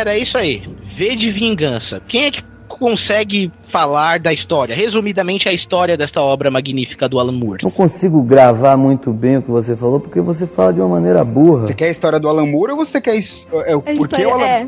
Galera, é isso aí. V de vingança. Quem é que consegue falar da história? Resumidamente, a história desta obra magnífica do Alan Moore. Não consigo gravar muito bem o que você falou, porque você fala de uma maneira burra. Você quer a história do Alan Moore ou você quer is- é, o A porquê o Alan é.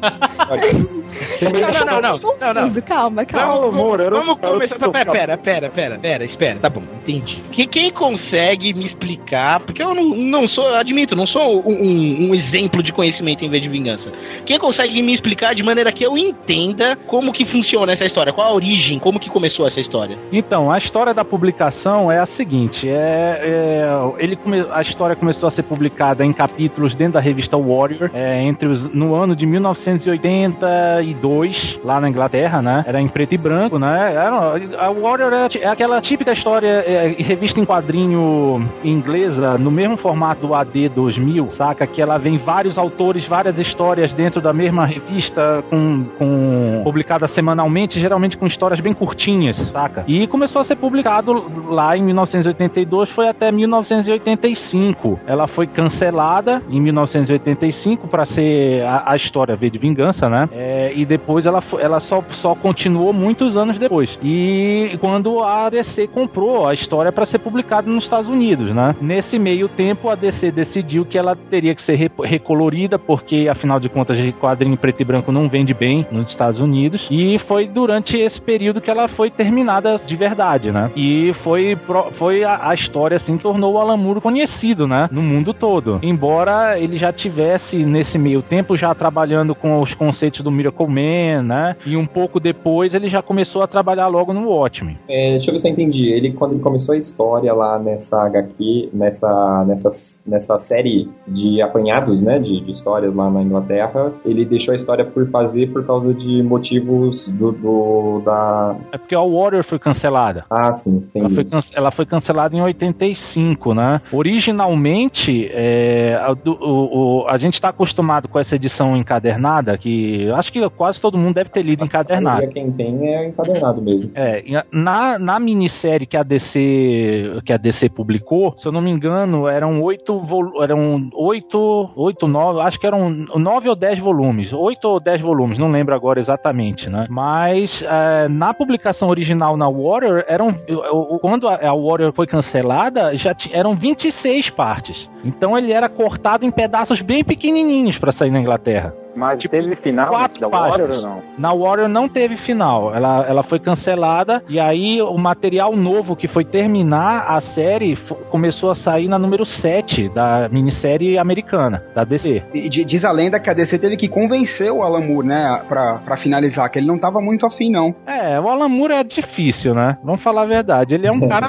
Não, não, não, não, não. Calma, calma. Vamos, vamos começar. Pera, pera, pera, pera, pera, espera. Tá bom, entendi. Que, quem consegue me explicar? Porque eu não, não sou, eu admito, não sou um, um- um exemplo de conhecimento em vez de vingança. Quem consegue me explicar de maneira que eu entenda como que funciona essa história? Qual a origem? Como que começou essa história? Então, a história da publicação é a seguinte: é, é, ele come- a história começou a ser publicada em capítulos dentro da revista Warrior é, entre os, no ano de 1982, lá na Inglaterra, né? Era em preto e branco, né? Era, a Warrior é, é aquela típica história, é, revista em quadrinho inglesa, no mesmo formato do AD 2000, saca? Que ela vem vários autores, várias histórias dentro da mesma revista, com, com publicada semanalmente, geralmente com histórias bem curtinhas, saca? E começou a ser publicado lá em 1982, foi até 1985. Ela foi cancelada em 1985 para ser a, a história V de Vingança, né? É, e depois ela, ela só, só continuou muitos anos depois. E quando a DC comprou a história para ser publicada nos Estados Unidos, né? Nesse meio tempo, a DC decidiu que ela teria que ser re- recolorida, porque afinal de contas, quadrinho preto e branco não vende bem nos Estados Unidos. E foi durante esse período período que ela foi terminada de verdade, né? E foi, foi a, a história, assim, tornou o Alan Moore conhecido, né? No mundo todo. Embora ele já tivesse, nesse meio tempo, já trabalhando com os conceitos do Miracle Man, né? E um pouco depois ele já começou a trabalhar logo no Watchmen. É, deixa eu ver se eu entendi. Ele, quando ele começou a história lá nessa HQ, nessa, nessa, nessa série de apanhados, né, de, de histórias lá na Inglaterra, ele deixou a história por fazer por causa de motivos do, do- da... É porque a Warrior foi cancelada. Ah, sim, Ela foi, ela foi cancelada em 85, né? Originalmente, é, a, o- o- a gente está acostumado com essa edição encadernada, que acho que quase todo mundo deve ter lido encadernada. Quem tem é encadernado mesmo. É, na, na minissérie que a DC que a DC publicou, se eu não me engano, eram oito eram oito, oito, nove, acho que eram nove ou dez volumes, oito ou dez volumes, não lembro agora exatamente, né? Mas é, na publicação original na Warrior eram quando a, Warrior foi cancelada, já eram 26 partes. Então ele era cortado em pedaços bem pequenininhos para sair na Inglaterra. Mas teve final quatro da Warrior páginas. ou não? Na Warrior não teve final. Ela, ela foi cancelada e aí o material novo que foi terminar a série começou a sair na número 7 da minissérie americana, da DC. E di- diz a lenda que a DC teve que convencer o Alan Moore, né, pra, pra finalizar, que ele não tava muito afim, não. É, o Alan Moore é difícil, né? Vamos falar a verdade. Ele é um [LAUGHS] cara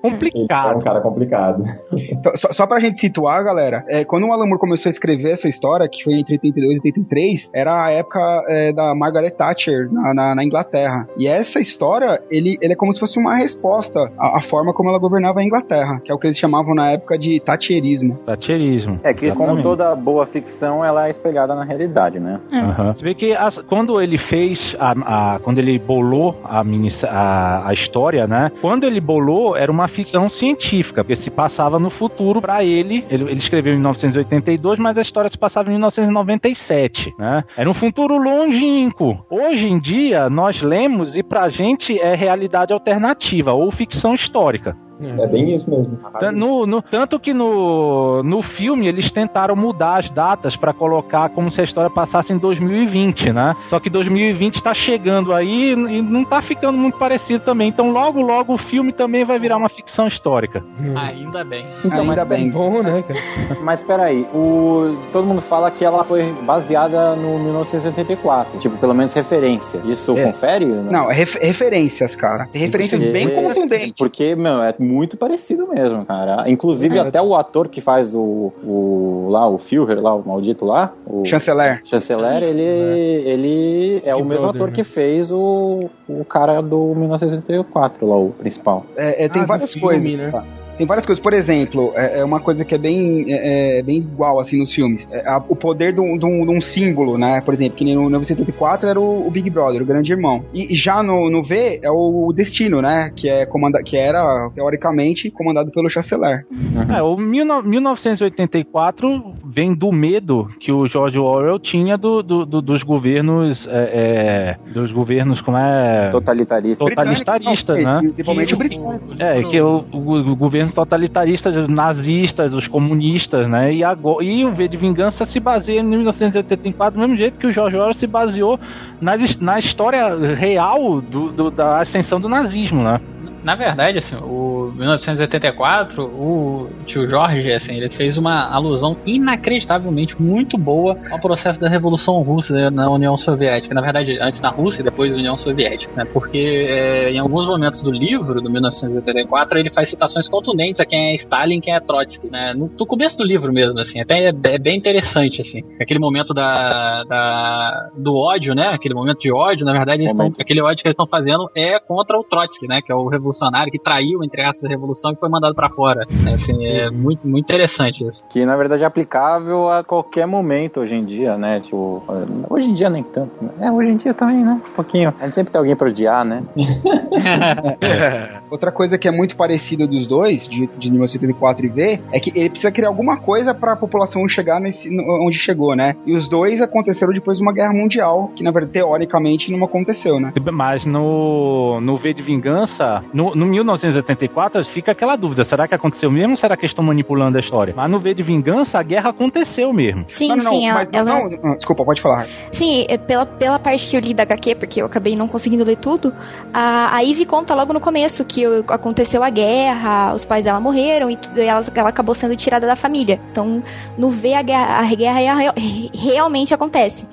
complicado. É um cara complicado. Então, só, só pra gente situar, galera, é, quando o Alan Moore começou a escrever essa história, que foi entre 82 e 83, era a época é, da Margaret Thatcher na, na- na Inglaterra. E essa história, ele, ele é como se fosse uma resposta à, à forma como ela governava a Inglaterra, que é o que eles chamavam na época de Thatcherismo. Thatcherismo. É que, como Exatamente. toda boa ficção, ela é espelhada na realidade, né? Aham. Você vê que as- quando ele fez a, a- quando ele bolou a, mini, a, a história, né? Quando ele bolou era uma ficção científica, porque se passava no futuro pra ele. Ele, ele escreveu em 1982, mas a história se passava em 1997, né? Era um futuro longínquo. Hoje em dia nós lemos e pra gente é realidade alternativa ou ficção histórica. É bem isso mesmo. Tan- No, no- tanto que no, no filme eles tentaram mudar as datas pra colocar como se a história passasse em 2020, né? Só que 2020 tá chegando aí e não tá ficando muito parecido também. Então logo logo o filme também vai virar uma ficção histórica. Ainda bem. Então, Ainda mas, bem. Bom, né, [LAUGHS] Mas peraí, o... todo mundo fala que ela foi baseada no 1984, tipo, pelo menos referência. Isso É. confere? Não, é ref- referências, cara. Tem referências Porque- bem contundentes. Porque, meu, é muito parecido mesmo, cara. Inclusive, É. até o ator que faz o, o lá, o Führer, lá, o maldito lá, o Chanceler. Chanceler, ele, ele é o mesmo brother, ator né? que fez o, o cara do 1984 lá, o principal. É, é, tem Ah, várias filme, coisas. né? tá? Tem várias coisas. Por exemplo, é, é uma coisa que é bem, é, é bem igual assim nos filmes. É, a- o poder de um, de um- um símbolo, né? Por exemplo, que nem no 1974 era o, o Big Brother, o grande irmão. E já no, no V é o Destino, né? Que, é comanda que era, teoricamente, comandado pelo chanceler. É, o 19- 1984 vem do medo que o George Orwell tinha do, do- do- dos governos, é, é, dos governos como é totalitaristas, Britânico, né? Principalmente o britânico. É, que o, o, o governo totalitarista, os nazistas, os comunistas, né? E, agora, e o V de Vingança se baseia em 1984, do mesmo jeito que o George Orwell se baseou na, na história real do, do- da ascensão do nazismo, né? Na verdade, assim, o 1984, o tio Jorge, assim, ele fez uma alusão inacreditavelmente muito boa ao processo da Revolução Russa né, na União Soviética. Na verdade, antes na Rússia e depois na União Soviética, né? Porque é, em alguns momentos do livro, do 1984, ele faz citações contundentes a quem é Stalin quem é Trotsky, né? No, no começo do livro mesmo, assim, até é, é bem interessante, assim. Aquele momento da, da- do ódio, né? Aquele momento de ódio, na verdade, tão- aquele ódio que eles estão fazendo é contra o Trotsky, né? Que é o revolucionário que traiu, entre aspas, a revolução e foi mandado pra fora. né, Assim, é muito, muito interessante isso. Que na verdade é aplicável a qualquer momento hoje em dia, né? Tipo, hoje em dia nem tanto. Né? É, hoje em dia também, né? Um pouquinho. A gente sempre tem alguém pra odiar, né? [LAUGHS] Outra coisa que é muito parecida dos dois, de, de 1974 e V, é que ele precisa criar alguma coisa pra população chegar nesse, onde chegou, né? E os dois aconteceram depois de uma guerra mundial, que na verdade, teoricamente, não aconteceu, né? Mas no, no V de Vingança, no, no 1984 fica aquela dúvida: será que aconteceu mesmo ou será que estão manipulando a história? Mas no V de Vingança, a guerra aconteceu mesmo. Sim, não, não, sim, não, ela, ela- não, não, desculpa, pode falar. Sim, é pela, pela parte que eu li da HQ, porque eu acabei não conseguindo ler tudo, a, a Ivy conta logo no começo que aconteceu a guerra, os pais dela morreram e, tudo, e ela, ela acabou sendo tirada da família. Então, no V, a guerra, a guerra real- realmente acontece.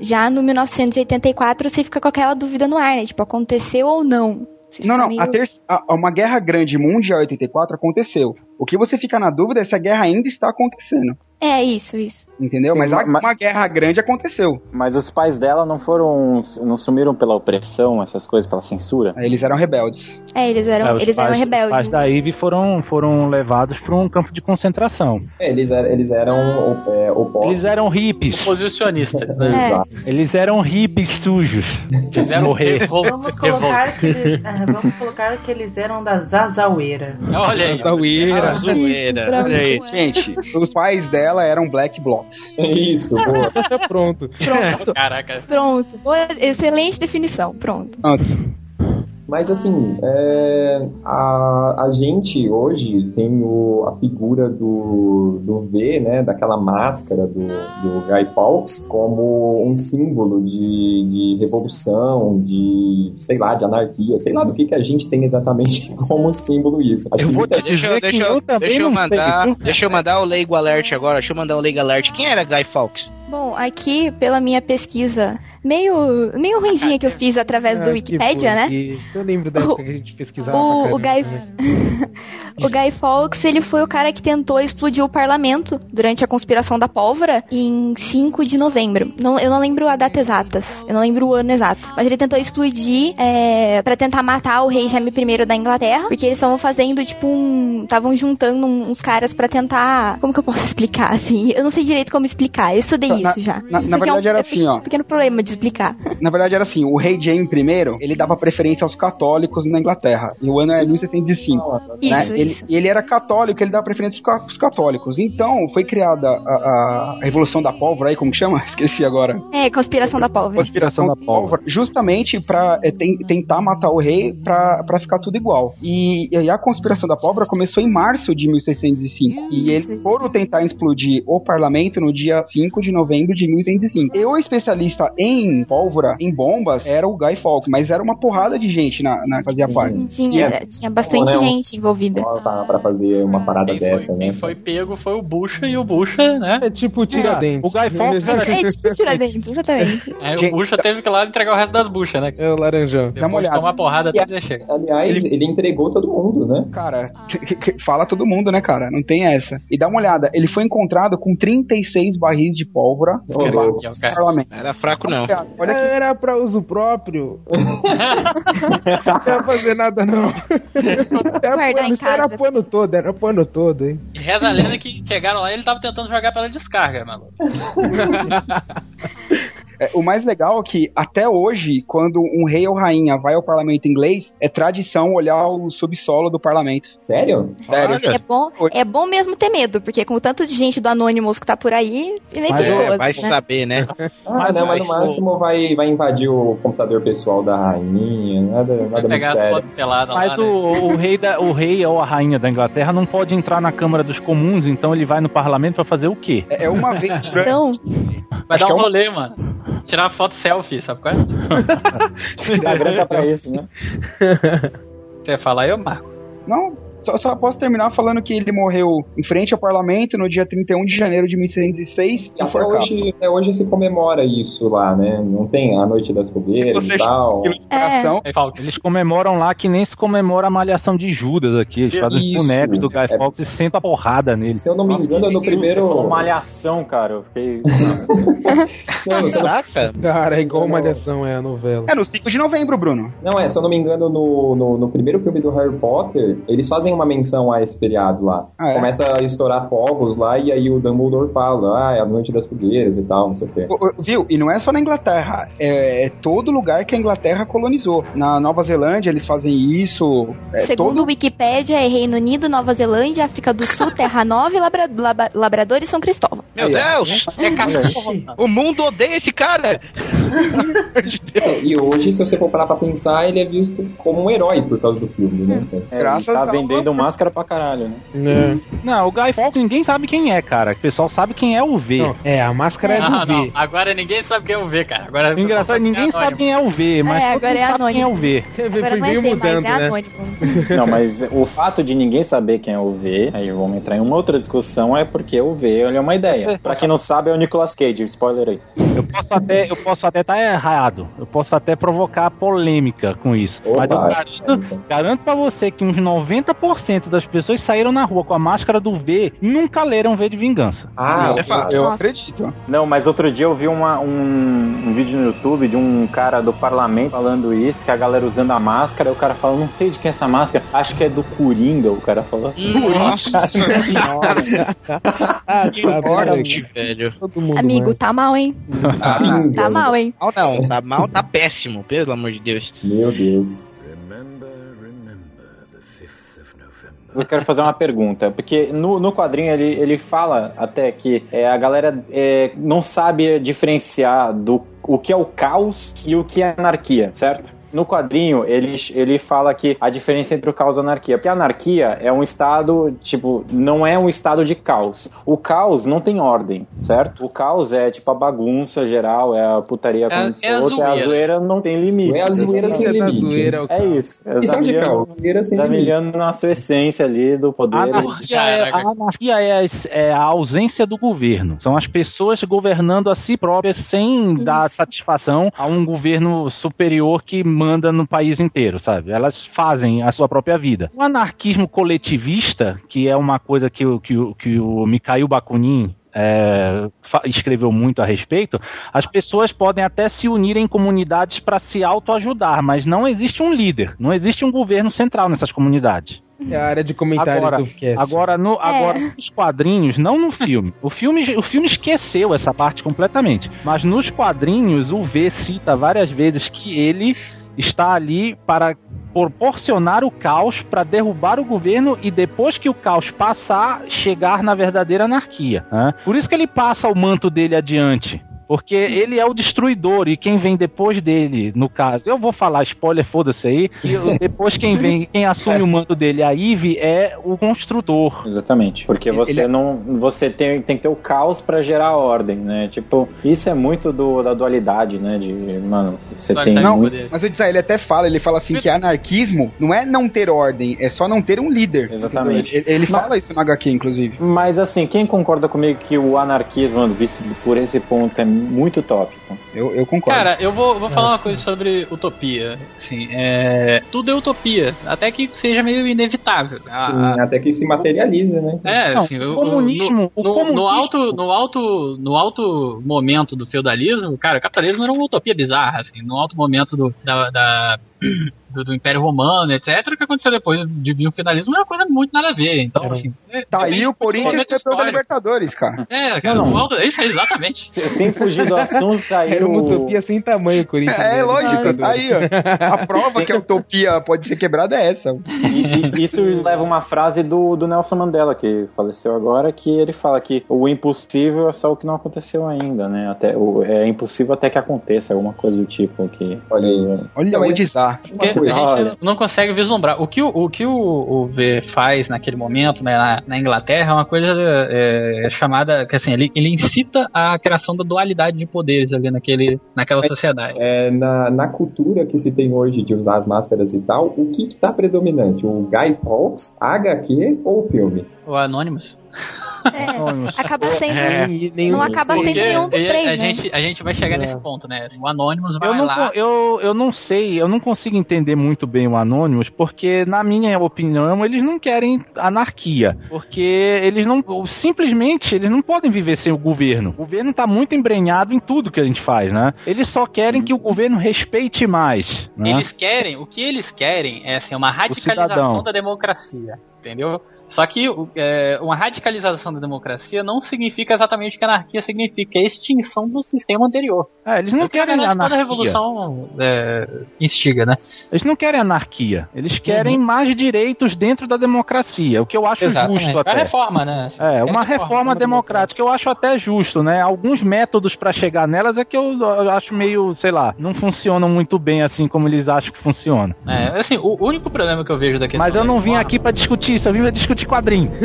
Já no 1984, você fica com aquela dúvida no ar, né? Tipo, aconteceu ou não? Você Não, não, meio- a ter- a- uma guerra grande mundial 84 aconteceu. O que você fica na dúvida é se a guerra ainda está acontecendo. É, isso, isso. Entendeu? Sim, mas, a- ma- uma guerra grande aconteceu. Mas os pais dela não foram. não sumiram pela opressão, essas coisas, pela censura? Eles eram rebeldes. É, eles eram, É, eles eram pais- rebeldes. Os pais da Ivy foram, foram levados para um campo de concentração. É, eles, eram, eles eram é, opostos. Eles eram hippies. Posicionista. É. Né? Exato. Eles eram hippies sujos. Fizeram Morrer. Vamos colocar, que eles, ah, vamos colocar que eles eram da Zazaueira. Olha aí. Zaueira. A zoeira. Isso, Olha aí. Gente, os pais dela eram black blocs. Isso, boa. [LAUGHS] Pronto. Pronto, Caraca. pronto. Boa- Excelente definição, pronto. Pronto. Mas assim, é, a, a gente hoje tem o, a figura do, do V, né, daquela máscara do, do Guy Fawkes, como um símbolo de, de revolução, de, sei lá, de anarquia, sei lá do que, que a gente tem exatamente [LAUGHS] como símbolo isso. Acho Eu vou Deixa eu, deixa eu, deixa eu não sei, mandar, viu? deixa eu mandar o Leigo Alert agora. Deixa eu mandar o Leigo Alert. Quem era Guy Fawkes? Bom, aqui, pela minha pesquisa meio, meio ruimzinha que eu fiz através do Ah, Wikipedia, né? Eu lembro da época que a gente pesquisava. O, o Guy, né? [LAUGHS] o Guy Fawkes, ele foi o cara que tentou explodir o parlamento durante a conspiração da pólvora em 5 de novembro. Não, eu não lembro a data exata, eu não lembro o ano exato. Mas ele tentou explodir é, para tentar matar o rei Jaime I da Inglaterra, porque eles estavam fazendo, tipo, um... Estavam juntando um- uns caras pra tentar... Como que eu posso [LAUGHS] explicar, assim? Eu não sei direito como explicar, eu estudei Na- isso já. na- na Isso aqui é verdade era assim, ó. Um pequeno problema de explicar. Na verdade era assim, o rei James I, ele dava preferência aos católicos na Inglaterra. E o ano é 1705. né? Isso, ele, isso. e ele era católico, ele dava preferência para os católicos. Então, foi criada a, a- Revolução da Pólvora aí, como que chama? [LAUGHS] Esqueci agora. É, conspiração da pólvora. Conspiração da pólvora, justamente pra é, ten- tentar matar o rei pra, pra ficar tudo igual. E, e aí a conspiração da pólvora começou em março de 1605. E eles foram tentar explodir o parlamento no dia 5 de novembro de 1605. E o especialista em pólvora, em bombas, era o Guy Fawkes, mas era uma porrada de gente na, na fazia parte. Tinha, É. tinha bastante Bom, né, um- gente envolvida. pra, pra fazer uma parada dessa, né? Quem foi pego foi o Bucha e o Bucha, né? É tipo Tiradentes. O Guy Fawkes era É tipo Tiradentes, exatamente. [LAUGHS] Gente, o Bucha teve que ir lá entregar o resto das buchas, né? É o laranjão. Dá uma olhada. tomar porrada até chega. Aliás, ele... entregou todo mundo, né? Cara, fala todo mundo, né, cara? Não tem essa. E dá uma olhada, ele foi encontrado com 36 barris de pólvora parlamento. Era fraco, não. Olha aqui. Era pra uso próprio. [LAUGHS] não ia fazer nada, não. Era pano, isso era pano todo, era pano todo, hein? E reza a lenda que chegaram lá e ele tava tentando jogar pela descarga, maluco. [LAUGHS] É, o mais legal é que, até hoje, quando um rei ou rainha vai ao parlamento inglês, é tradição olhar o subsolo do parlamento. Sério? Sério. É bom, é bom mesmo ter medo, porque com o tanto de gente do Anonymous que tá por aí, é meio é, vai né? saber, né? Ah, Mas não, mas no máximo vai, vai invadir o computador pessoal da rainha, nada, Vai nada muito pegar as sério. fotos peladas Mas lá, né? o, o rei da, o rei ou a rainha da Inglaterra não pode entrar na Câmara dos Comuns, então ele vai no parlamento pra fazer o quê? É, é uma vez. Então, Vai dar um é um- rolê, mano. Tirar uma foto selfie, sabe qual é? [LAUGHS] Tá pra isso, né? Você falar, eu marco. Não, só, só posso terminar falando que ele morreu em frente ao parlamento no dia 31 de janeiro de 1606 E até hoje, até hoje se comemora isso lá, né? Não tem a noite das fogueiras e tal. Aí fala, Eles comemoram lá que nem se comemora a malhação de Judas aqui. Eles fazem os bonecos do Guy É. Fawkes e sentam a porrada nele. Se eu não me engano, no primeiro. Você falou malhação, cara. Eu fiquei. Não. Caraca. Cara, é igual. Malhação, é a novela. É no 5 de novembro, Bruno. não, é, se eu não me engano, no, no, no primeiro filme do Harry Potter, eles fazem uma menção a esse feriado lá. Ah, é? Começa a estourar fogos lá e aí o Dumbledore fala, ah, é a noite das fogueiras e tal, não sei o quê. Viu? E não é só na Inglaterra, é, é todo lugar que a Inglaterra colonizou. Na Nova Zelândia eles fazem isso. É segundo todo... o Wikipedia, é Reino Unido, Nova Zelândia, África do Sul, Terra Nova, e Labra- Laba- Labrador e São Cristóvão. Meu Aí. Deus! É o mundo odeia esse cara! [LAUGHS] É, e hoje, se você for parar pra pensar, ele é visto como um herói por causa do filme, né? É, ele tá vendendo máscara pra caralho, né? Não, o Guy Fawkes ninguém sabe quem é, cara. O pessoal sabe quem é o V. é, a máscara Não, não, agora ninguém sabe quem é o V, cara. Agora O engraçado, ninguém sabe quem é o V, mas É, agora é sabe quem é o V. Agora não é V, mas é anônimo. [LAUGHS] Não, mas o fato de ninguém saber quem é o V, aí vamos entrar em uma outra discussão, é porque o V ele é uma ideia. Pra quem não sabe, é o Nicolas Cage, spoiler aí. Eu posso até, eu posso até estar errado. Eu posso até provocar polêmica com isso. Mas eu garanto, garanto pra você que uns 90% das pessoas saíram na rua com a máscara do V e nunca leram V de Vingança. Ah, é fato. Eu Nossa. acredito. Não, mas outro dia eu vi uma- um, um vídeo no YouTube de um cara do parlamento falando isso, que a galera usando a máscara, e o cara fala, não sei de quem é essa máscara, acho que é do Coringa, o cara falou assim. Nossa [LAUGHS] senhora! [LAUGHS] Ah, Que tá, velho. Mundo, Amigo, né? tá mal, hein? Tá mal, hein? Mal não, tá mal, tá péssimo, pelo amor de Deus. Meu Deus. Eu quero fazer uma pergunta, porque no, no quadrinho ele, ele fala até que é, a galera é, não sabe diferenciar do o que é o caos e o que é anarquia, certo? No quadrinho, ele, ele fala que a diferença entre o caos e a anarquia. Porque a anarquia é um estado, tipo, não é um estado de caos. O caos não tem ordem, certo? O caos é, tipo, a bagunça geral, é a putaria É- como é a é a zoeira. não tem limite. É a zoeira sem É da limite. zoeira, É isso. É Isso é Zamiliano- caos, zoeira sem limite. Zamiliano na sua essência ali do poder. A anarquia, é, a anarquia é, a- é a ausência do governo. São as pessoas governando a si próprias sem dar satisfação a um governo superior que manda no país inteiro, sabe? Elas fazem a sua própria vida. O anarquismo coletivista, que é uma coisa que, o- que, o- que o Mikhail Bakunin é, escreveu muito a respeito, as pessoas podem até se unir em comunidades para se autoajudar, mas não existe um líder, não existe um governo central nessas comunidades. É a área de comentários Agora, do cast. agora, no, agora nos quadrinhos, não no filme. O filme. O filme esqueceu essa parte completamente. Mas nos quadrinhos, o V cita várias vezes que ele está ali para proporcionar o caos para derrubar o governo e depois que o caos passar, chegar na verdadeira anarquia. né? Por isso que ele passa o manto dele adiante. Porque ele é o destruidor e quem vem depois dele, no caso, eu vou falar spoiler, foda-se aí. e depois quem vem, quem assume o manto dele, a Eve, é o construtor. Exatamente. Porque você Ele é- não. Você tem, tem que ter o caos pra gerar a ordem, né? Tipo, isso é muito do, da dualidade, né? De, mano, você tem. Não, muito- mas o Israel ele até fala, ele fala assim que anarquismo não é não ter ordem, é só não ter um líder. Exatamente. Ele, ele fala isso no HQ, inclusive. Mas assim, quem concorda comigo que o anarquismo, visto por esse ponto, é muito tópico? Eu, eu concordo. Cara, eu vou, vou falar uma coisa sobre utopia. Assim, é, tudo é utopia, até que seja meio inevitável. A- a- Sim, até que se materializa, né? É, Não, assim, o o- comunismo- no, o no- comunismo- no alto, no alto, no alto momento do feudalismo, cara, o capitalismo era uma utopia bizarra, assim, no alto momento do, da, da- do, do Império Romano, etc. O que aconteceu depois de vir o feudalismo era uma coisa muito nada a ver. Então, assim, é- Tá é aí bem- o Corinthians campeão da. Libertadores, cara. É, cara, Não, não. isso é exatamente. Sem fugir do assunto, tá aí Era uma o- utopia sem tamanho, Corinthians. É, né? lógico, tá aí, ó. A prova que a utopia pode ser quebrada é essa. E, e isso leva uma frase do, do Nelson Mandela, que faleceu agora, que ele fala que o impossível é só o que não aconteceu ainda, né? Até, o, é impossível até que aconteça, alguma coisa do tipo. Que, Olha aí. Olha desar. Porque a gente Olha. não consegue vislumbrar. O que o, o, que o, o V faz naquele momento né, na, na Inglaterra é uma coisa é, chamada. que assim, ele, ele incita a criação da dualidade de poderes ali naquele, naquela sociedade. É, na, na cultura que se tem hoje de usar as máscaras e tal, o que está predominante? O Guy Fawkes, HQ ou o filme? O Anonymous. É, acaba sendo. É. Não acaba sendo nenhum dos três, a né? Gente, a gente vai chegar nesse ponto, né? O Anonymous vai Eu não, lá. eu, eu não sei, eu não consigo entender muito bem o Anonymous, porque, na minha opinião, eles não querem anarquia. Porque eles não. Simplesmente, eles não podem viver sem o governo. O governo tá muito embrenhado em tudo que a gente faz, né? Eles só querem que o governo respeite mais. Né? Eles querem, o que eles querem é assim, uma radicalização da democracia, entendeu? Só que é, uma radicalização da democracia não significa exatamente o que a anarquia significa, é a extinção do sistema anterior. É, eles não É o que, na querem verdade, toda anarquia. revolução é, instiga, né? Eles não querem anarquia. Eles querem mais direitos dentro da democracia. O que eu acho Exatamente. justo É até. a reforma, né? É, uma Querem reforma democrática eu acho até justo, né? Alguns métodos pra chegar nelas é que eu, eu acho meio, sei lá, não funcionam muito bem assim como eles acham que funciona. É, assim, o único problema que eu vejo da questão Mas eu não vim reforma- aqui pra discutir isso, eu vim pra discutir quadrinho. [LAUGHS]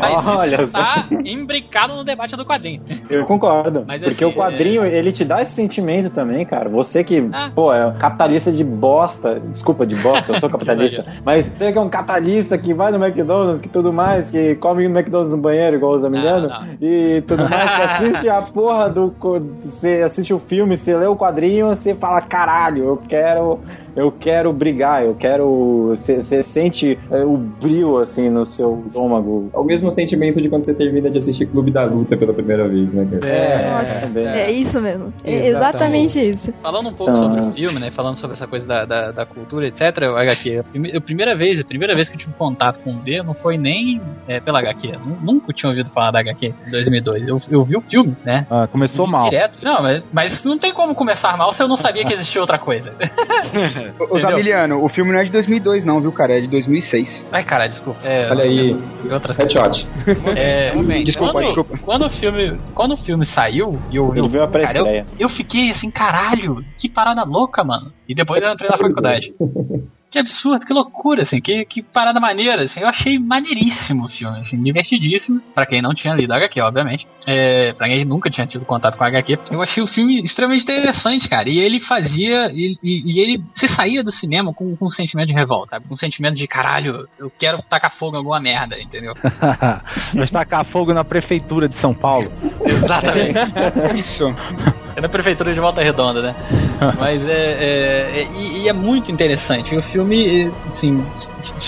Mas Olha só. tá imbricado no debate do quadrinho. Eu concordo. Mas, porque assim, o quadrinho, ele te dá esse sentimento também, cara. Você que, Ah. pô, é um capitalista de bosta. Desculpa, de bosta, eu sou [LAUGHS] capitalista. mas você que é um capitalista que vai no McDonald's, que tudo mais, que come no McDonald's no banheiro, igual os americanos, e tudo mais, que [LAUGHS] assiste a porra do. Você assiste o filme, você lê o quadrinho, você fala, caralho, eu quero. Eu quero brigar, eu quero. Você sente é, o brilho assim no seu estômago. É o mesmo sentimento de quando você termina de assistir Clube da Luta pela primeira vez, né, cara? É, Nossa, bem. é isso mesmo. É Exatamente. exatamente isso. Falando um pouco Então- sobre o filme, né? Falando sobre essa coisa da, da, da cultura, etc. O HQ. A, prime- a primeira vez, a primeira vez que eu tive contato com o D não foi nem é, pela HQ. Nu- Nunca tinha ouvido falar da HQ em 2002. Eu, eu vi o filme, né? Ah, começou mal. Direto. Não, mas, mas não tem como começar mal se eu não sabia que existia outra coisa. [LAUGHS] [LAUGHS] Ô, Entendeu? Zamiliano, o filme não é de 2002 não, viu, cara? É de 2006. Ai, cara, desculpa. É, Olha aí, e outras headshot. [LAUGHS] É, Desculpa, quando, desculpa. Quando o filme, quando o filme saiu, e eu, Ele eu, cara, eu, eu fiquei assim, caralho, que parada louca, mano. E depois eu entrei na faculdade. [LAUGHS] Que absurdo, que loucura, assim, que, que parada maneira, assim. Eu achei maneiríssimo o filme, assim, divertidíssimo. Pra quem não tinha lido HQ, obviamente. É, pra quem nunca tinha tido contato com HQ. Eu achei o filme extremamente interessante, cara. E ele fazia, e, e- e ele se saía do cinema com, com um sentimento de revolta, sabe? Com um sentimento de, caralho, eu quero tacar fogo em alguma merda, entendeu? [LAUGHS] Nós tacar fogo na prefeitura de São Paulo. Exatamente. [LAUGHS] Isso. É na prefeitura de Volta Redonda, né? [LAUGHS] Mas é. é- é- e, e é muito interessante. O filme, assim,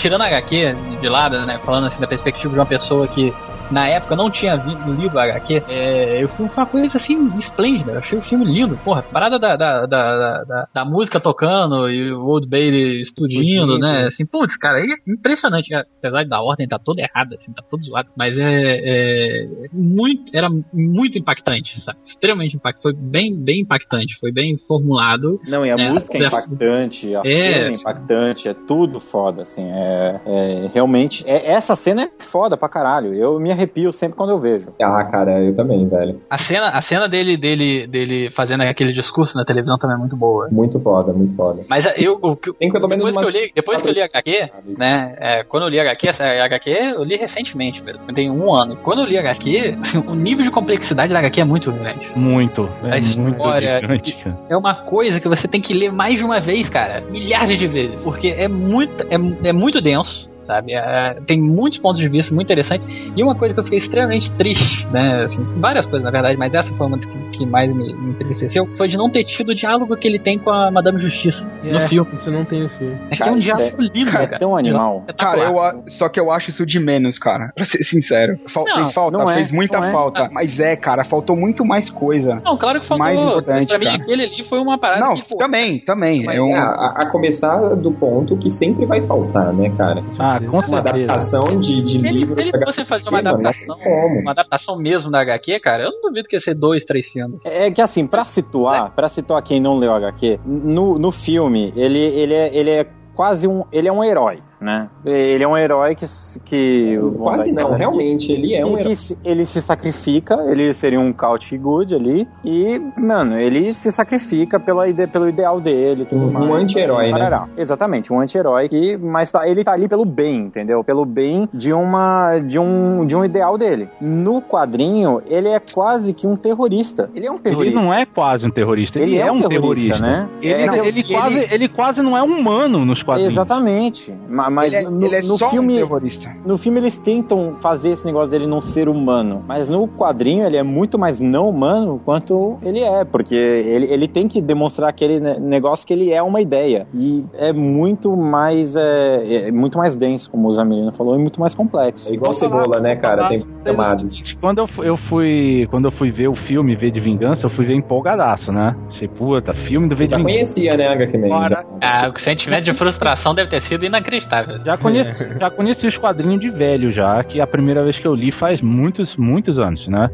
tirando a HQ de lado, né? Falando assim da perspectiva de uma pessoa que na época não tinha lido a HQ, é, filme foi uma coisa assim esplêndida. Eu achei o filme lindo. Porra, parada da, da, da, da, da música tocando e o Old Bailey explodindo, né? Assim, putz, cara, é impressionante. Apesar da ordem tá toda errada, assim, tá todo zoado. Mas é, é muito, era muito impactante, sabe? Extremamente impactante. Foi bem, bem impactante. Foi bem formulado. Não, e a né? música é impactante, a É. cena é impactante, é tudo foda, assim, é, é realmente, é, essa cena é foda pra caralho, eu me arrepio sempre quando eu vejo. Ah, cara, eu também, velho. A cena, a cena dele, dele, dele fazendo aquele discurso na televisão também é muito boa. Muito foda, muito foda. Mas eu, o que- Tem pelo menos depois, umas- que eu li, depois que eu li a HQ, né? é, quando eu li a HQ, essa HQ eu li recentemente mesmo, tem um ano. Quando eu li a HQ, assim, o nível de complexidade da HQ é muito grande. Muito. É A muito história- cara. É uma coisa que você tem que ler mais de uma vez, cara. Milhares de vezes. Porque é muito, é, é muito denso. Sabe? É, tem muitos pontos de vista muito interessantes. E uma coisa que eu fiquei extremamente triste, né? Assim, várias coisas, na verdade, mas essa foi uma das que, que mais me, me entristeceu. Foi de não ter tido o diálogo que ele tem com a Madame Justiça no É, filme. Isso não tem o filme. É que é um diálogo lindo, cara, cara. é tão animal. Cara, eu, só que eu acho isso de menos, cara. Pra ser sincero. Fal- Não, fez falta, não é, fez muita não é. falta. Mas é, cara, faltou muito mais coisa. Não, claro que faltou. Mais importante, pra mim, cara. aquele ali foi uma parada Não, que, pô, também, também. Mas, É um... é, a, a começar do ponto que sempre vai faltar, né, cara? Ah, com Uma certeza. adaptação de, de Se ele, livro. se ele fosse fazer uma mano, adaptação, uma adaptação mesmo da HQ, cara, eu não duvido que ia ser dois, três filmes. É que assim, pra situar, pra situar quem não leu HQ, no, no filme, ele, ele, é, ele é quase um. Ele é um herói, né? Ele é um herói que. que Quase não, realmente, ele é um que- herói. que se- ele se sacrifica, ele seria um couch good ali, e, mano, ele se sacrifica pela ide pelo ideal dele. tudo Um- mais, um anti-herói, né? parará. Exatamente, um anti-herói, que- mas tá- ele tá ali pelo bem, entendeu? Pelo bem de, uma, de, um, de um ideal dele. No quadrinho, ele é quase que um terrorista. Ele é um Ele terrorista. não é quase um terrorista, ele, é, um terrorista, né? Ele, É, ele, ele- quase, ele quase não é humano nos quadrinhos. Exatamente. Ma- Mas Ele é- no, ele é no só um filme. terrorista. no filme eles tentam fazer esse negócio dele não ser humano. Mas no quadrinho ele é muito mais não humano quanto ele é. Porque ele, ele tem que demonstrar aquele ne- negócio que ele é uma ideia. E é muito mais. É, é muito mais denso, como o Zamilino falou, e muito mais complexo. É igual cebola, né, cara? Tem camadas. Quando eu, eu fui quando eu fui ver o filme V de Vingança, eu fui ver empolgadaço, né? Achei, puta, filme do V de Já Vingança. conhecia, né, HQ Man? Ah, o sentimento de frustração deve ter sido inacreditável. Já conheci, já conheci os quadrinhos de velho já, que a primeira vez que eu li faz muitos, muitos anos, né?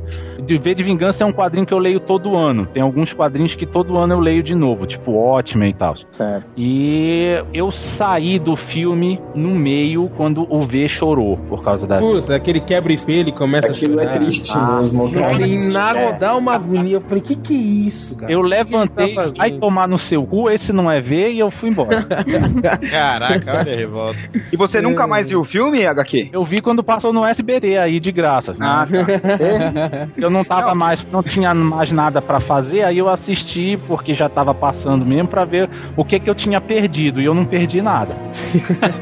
De V de Vingança é um quadrinho que eu leio todo ano. Tem alguns quadrinhos que todo ano eu leio de novo, tipo Watchmen e tal. Certo. E eu saí do filme no meio quando o V chorou por causa da. Puta, aquele quebra espelho e começa Aquilo a é chorar. triste Ah, mesmo, Não cara. nada, É. dá uma agonia. Eu falei, que que é isso, cara? Eu levantei, tá fazendo? vai tomar no seu cu, esse não é V, e eu fui embora. [LAUGHS] Caraca, olha a revolta. E você nunca mais viu o filme, HQ? Eu vi quando passou no SBT aí, de graça. Ah, tá. [LAUGHS] Eu não tava mais, não tinha mais nada pra fazer, aí eu assisti porque já tava passando mesmo pra ver o que que eu tinha perdido e eu não perdi nada.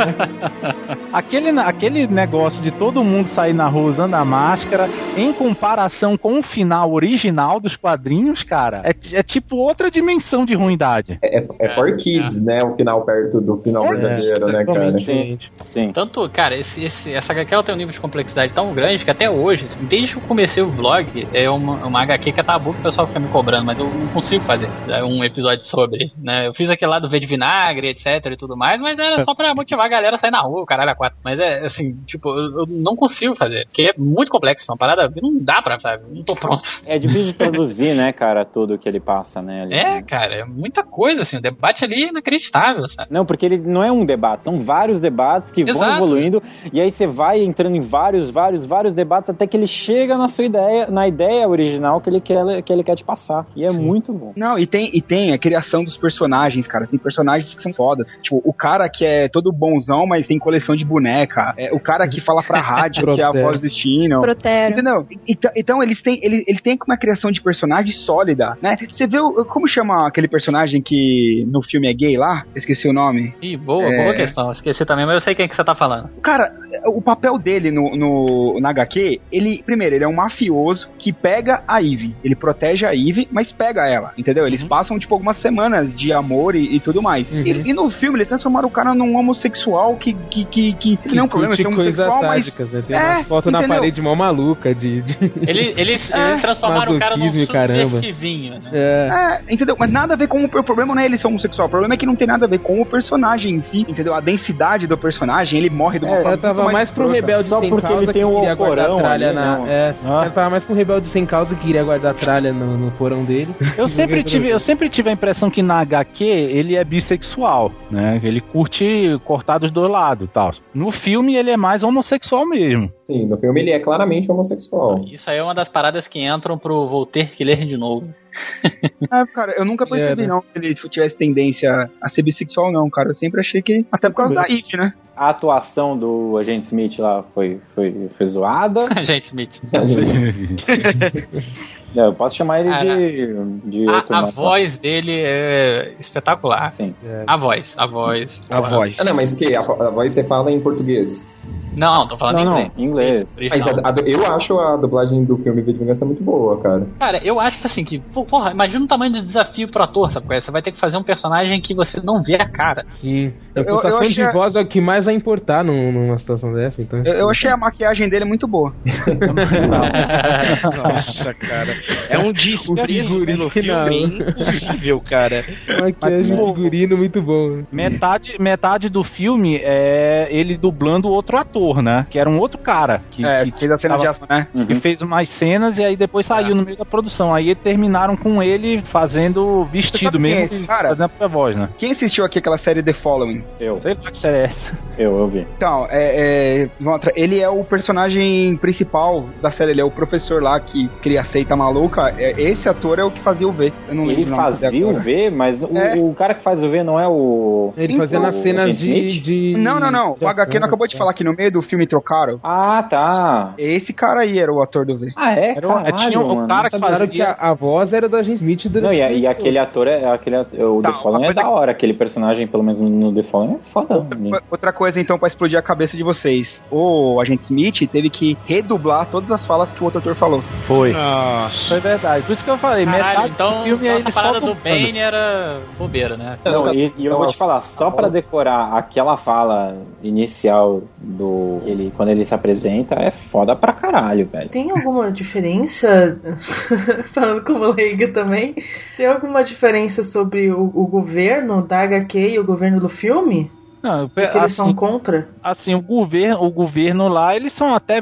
[LAUGHS] aquele, aquele negócio de todo mundo sair na rua usando a máscara, em comparação com o final original dos quadrinhos, cara, é, é tipo outra dimensão de ruindade. É, é for kids, né? O final perto do final É, verdadeiro, né, cara? Sim, sim. Tanto, cara, esse, esse- essa HQ ela tem um nível de complexidade tão grande que até hoje, assim, desde que eu comecei o blog, é uma, uma HQ que é tabu que o pessoal fica me cobrando, mas eu não consigo fazer é, um episódio sobre, né? Eu fiz aquele lá do V de Vinagre, etc e tudo mais, mas era só pra motivar a galera a sair na rua, o caralho a quatro. Mas é, assim, tipo, eu, eu não consigo fazer, porque é muito complexo, uma parada não dá pra, sabe? Não tô pronto. É difícil de traduzir, né, cara, tudo que ele passa, né? ali. É, cara, é muita coisa, assim, o debate ali é inacreditável, sabe? Não, porque ele não é um debate, são vários debates que vão Exato. evoluindo e aí você vai entrando em vários, vários, vários debates até que ele chega na sua ideia, na ideia original que ele quer, que ele quer te passar. E é muito bom. Não, e tem, e tem a criação dos personagens, cara. Tem personagens que são fodas. Tipo, o cara que é todo bonzão, mas tem coleção de boneca. É, o cara que fala pra rádio, que é a voz do destino. Protero. Entendeu? Então, então eles têm, ele, ele tem uma criação de personagem sólida, né? Você vê o- como chama aquele personagem que no filme é gay lá? Esqueci o nome. Ih, boa, É. boa questão. Esqueci também, mas eu sei quem que você tá falando. Cara, o papel dele no, no, na HQ, ele, primeiro, ele é um mafioso que pega a Eve. Ele protege a Eve, mas pega ela, entendeu? Eles Uhum. passam, tipo, algumas semanas de amor e, e tudo mais. Uhum. E, e no filme, eles transformaram o cara num homossexual que, que, que, que, Que não é um problema ser coisas homossexual, mas... sádicas, né? Tem É, umas fotos na parede mó maluca de... de... [LAUGHS] Ele, eles, É, eles transformaram o cara num subversivinho. né? É. É, entendeu? Mas nada a ver com o, o problema não é ele ser homossexual, o problema é que não tem nada a ver com o personagem em si, entendeu? A densidade do personagem, ele morre de uma É, forma ela tava muito mais pro rebelde Só sem porque causa ele tem que um queria guardar tralha ali, na. né? É, ela tava mais pro rebelde sem causa que queria guardar tralha no, no porão dele. Eu [LAUGHS] sempre tive, eu sempre tive a impressão que na HQ ele é bissexual, né? Ele curte cortar dos dois lados e tal. No filme ele é mais homossexual mesmo. Sim, no filme ele é claramente homossexual. Isso aí é uma das paradas que entram pro vou ter que ler de novo. [LAUGHS] É, cara, eu nunca percebi É, né? não que ele tivesse tendência a ser bissexual, não, cara. Eu sempre achei que. Até por causa da It, né? A atuação do agente Smith lá foi, foi, foi zoada. [LAUGHS] Gente, Smith. [LAUGHS] É, eu posso chamar ele Cara, de, de outro A, voz dele é espetacular. Sim. A voz, a voz. A voz. Ah, não, mas que? A, a voz você fala em português. Não, tô falando Não, em não, inglês. em inglês. Mas a, eu acho a dublagem do filme V de Vingança muito boa, cara. Cara, eu acho que assim, que, porra, imagina o tamanho do desafio pro ator, sabe? é? Você vai ter que fazer um personagem que você não vê a cara. Sim. A Eu- eu pulsação achei de voz é o que mais vai importar num- numa situação dessa, então. Eu, eu achei a maquiagem dele muito boa. [LAUGHS] [LAUGHS] Nossa, cara. É um desprezo figurino pelo filme final. impossível, cara. Maquiagem de figurino muito bom. Metade, metade do filme é ele dublando outro ator, né? Que era um outro cara. Que, É, que fez a cena tava- de ação, né? que fez umas cenas e aí depois saiu no meio da produção. Aí terminaram com ele fazendo vestido é mesmo, e cara? fazendo a própria voz, né? Quem assistiu aqui aquela série The Following? Eu, Sei que série é essa. eu, eu vi. Então, é, é, ele é o personagem principal da série, ele é o professor lá que cria a seita maluca. É, esse ator é o que fazia o V. Eu não Ele fazia o. V, mas o, É. o cara que faz o V não é o. Ele fazia nas cenas de, de. Não, não, não. de O HQ não acabou de tá? falar que no meio do filme trocaram. Ah, tá. Esse cara aí era o ator do V. Ah, é? Era um- Caralho, tinha um mano. cara que Claro que a, a voz era da Agent Smith durante Não, e, a- e aquele ator é. Aquele, ator- o Tá, The Fallen é da hora. Aquele personagem, pelo menos no The Fallen, é foda. né? Outra coisa, então, pra explodir a cabeça de vocês. O agente Smith teve que redublar todas as falas que o outro ator falou. Foi. Nossa. Foi verdade. Por isso que eu falei, Caralho, metade então do filme é essa ele parada do. Bane era bobeira, né? Não, e, e eu vou te falar, só pra decorar aquela fala inicial do. Ele, quando ele se apresenta, é foda pra caralho, velho. Tem alguma diferença, [LAUGHS] falando como leiga também, tem alguma diferença sobre o, o governo da HQ e o governo do filme? Não, Porque eles são contra? Assim, o governo, o governo lá, eles são até.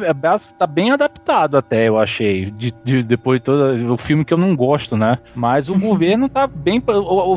Tá bem adaptado até, eu achei. De, de- depois de todo o filme que eu não gosto, né? Mas o governo tá bem.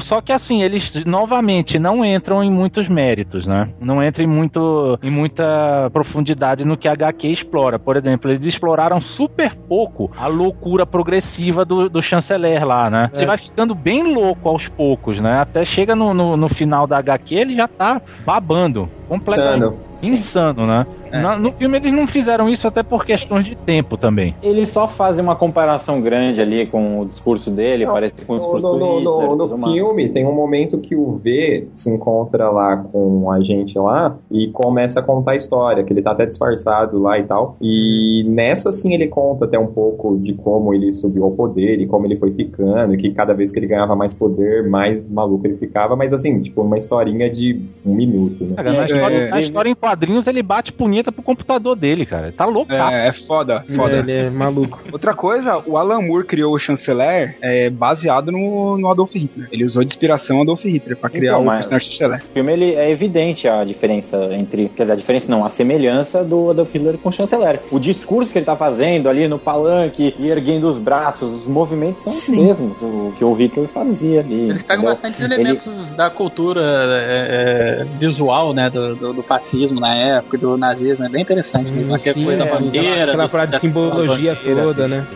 Só que assim, eles novamente não entram em muitos méritos, né? Não entram em, muito, em muita profundidade no que a HQ explora. Por exemplo, eles exploraram super pouco a loucura progressiva do, do chanceler lá, né? Ele É. vai ficando bem louco aos poucos, né? Até chega no, no, no final da HQ, ele já tá babando. Completamente. Insano. Insano, né? Na- no filme eles não fizeram isso até por questões de tempo também. Eles só fazem uma comparação grande ali com o discurso dele, Não, parece com o discurso no, do no, Hitler. no, no filme tem um momento que o V se encontra lá com a gente lá e começa a contar a história, que ele tá até disfarçado lá e tal. E nessa sim ele conta até um pouco de como ele subiu ao poder e como ele foi ficando, e que cada vez que ele ganhava mais poder, mais maluco ele ficava, mas assim, tipo, uma historinha de um minuto, né? Cara, na, história, na história em quadrinhos ele bate punheta pro computador dele, cara. Tá louco. É, é foda, foda. Ele é maluco. [LAUGHS] Outra coisa, o Alan Moore criou o chanceler é, baseado no, no Adolf Hitler. Ele usou de inspiração o Adolf Hitler pra criar Então, o personagem chanceler. O filme ele é evidente a diferença entre. Quer dizer, a diferença não, a semelhança do Adolf Hitler com o chanceler. O discurso que ele tá fazendo ali no palanque e erguendo os braços, os movimentos são os mesmos do que o Hitler fazia ali. Eles pegam bastantes Ele- elementos da cultura é, é, visual, né, do, do, do fascismo na época, e do nazismo, é bem interessante mesmo. Aquela sim, coisa é, bandeira. aquela parada de simbologia toda, né?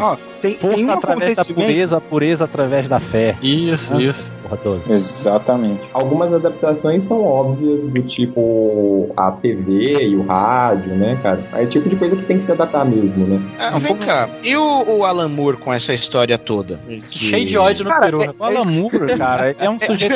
Ó, tem, Força tem um através da pureza, pureza através da fé. Isso, Né? isso. Porra toda. Exatamente. Algumas adaptações são óbvias, do tipo a TV e o rádio, né, cara? É o tipo de coisa que tem que se adaptar mesmo, né? Ah, vem cá, e o, o Alan Moore com essa história toda? Cheio de ódio no Cara, peru. é- O Alan Moore, cara, é um [LAUGHS] sujeito.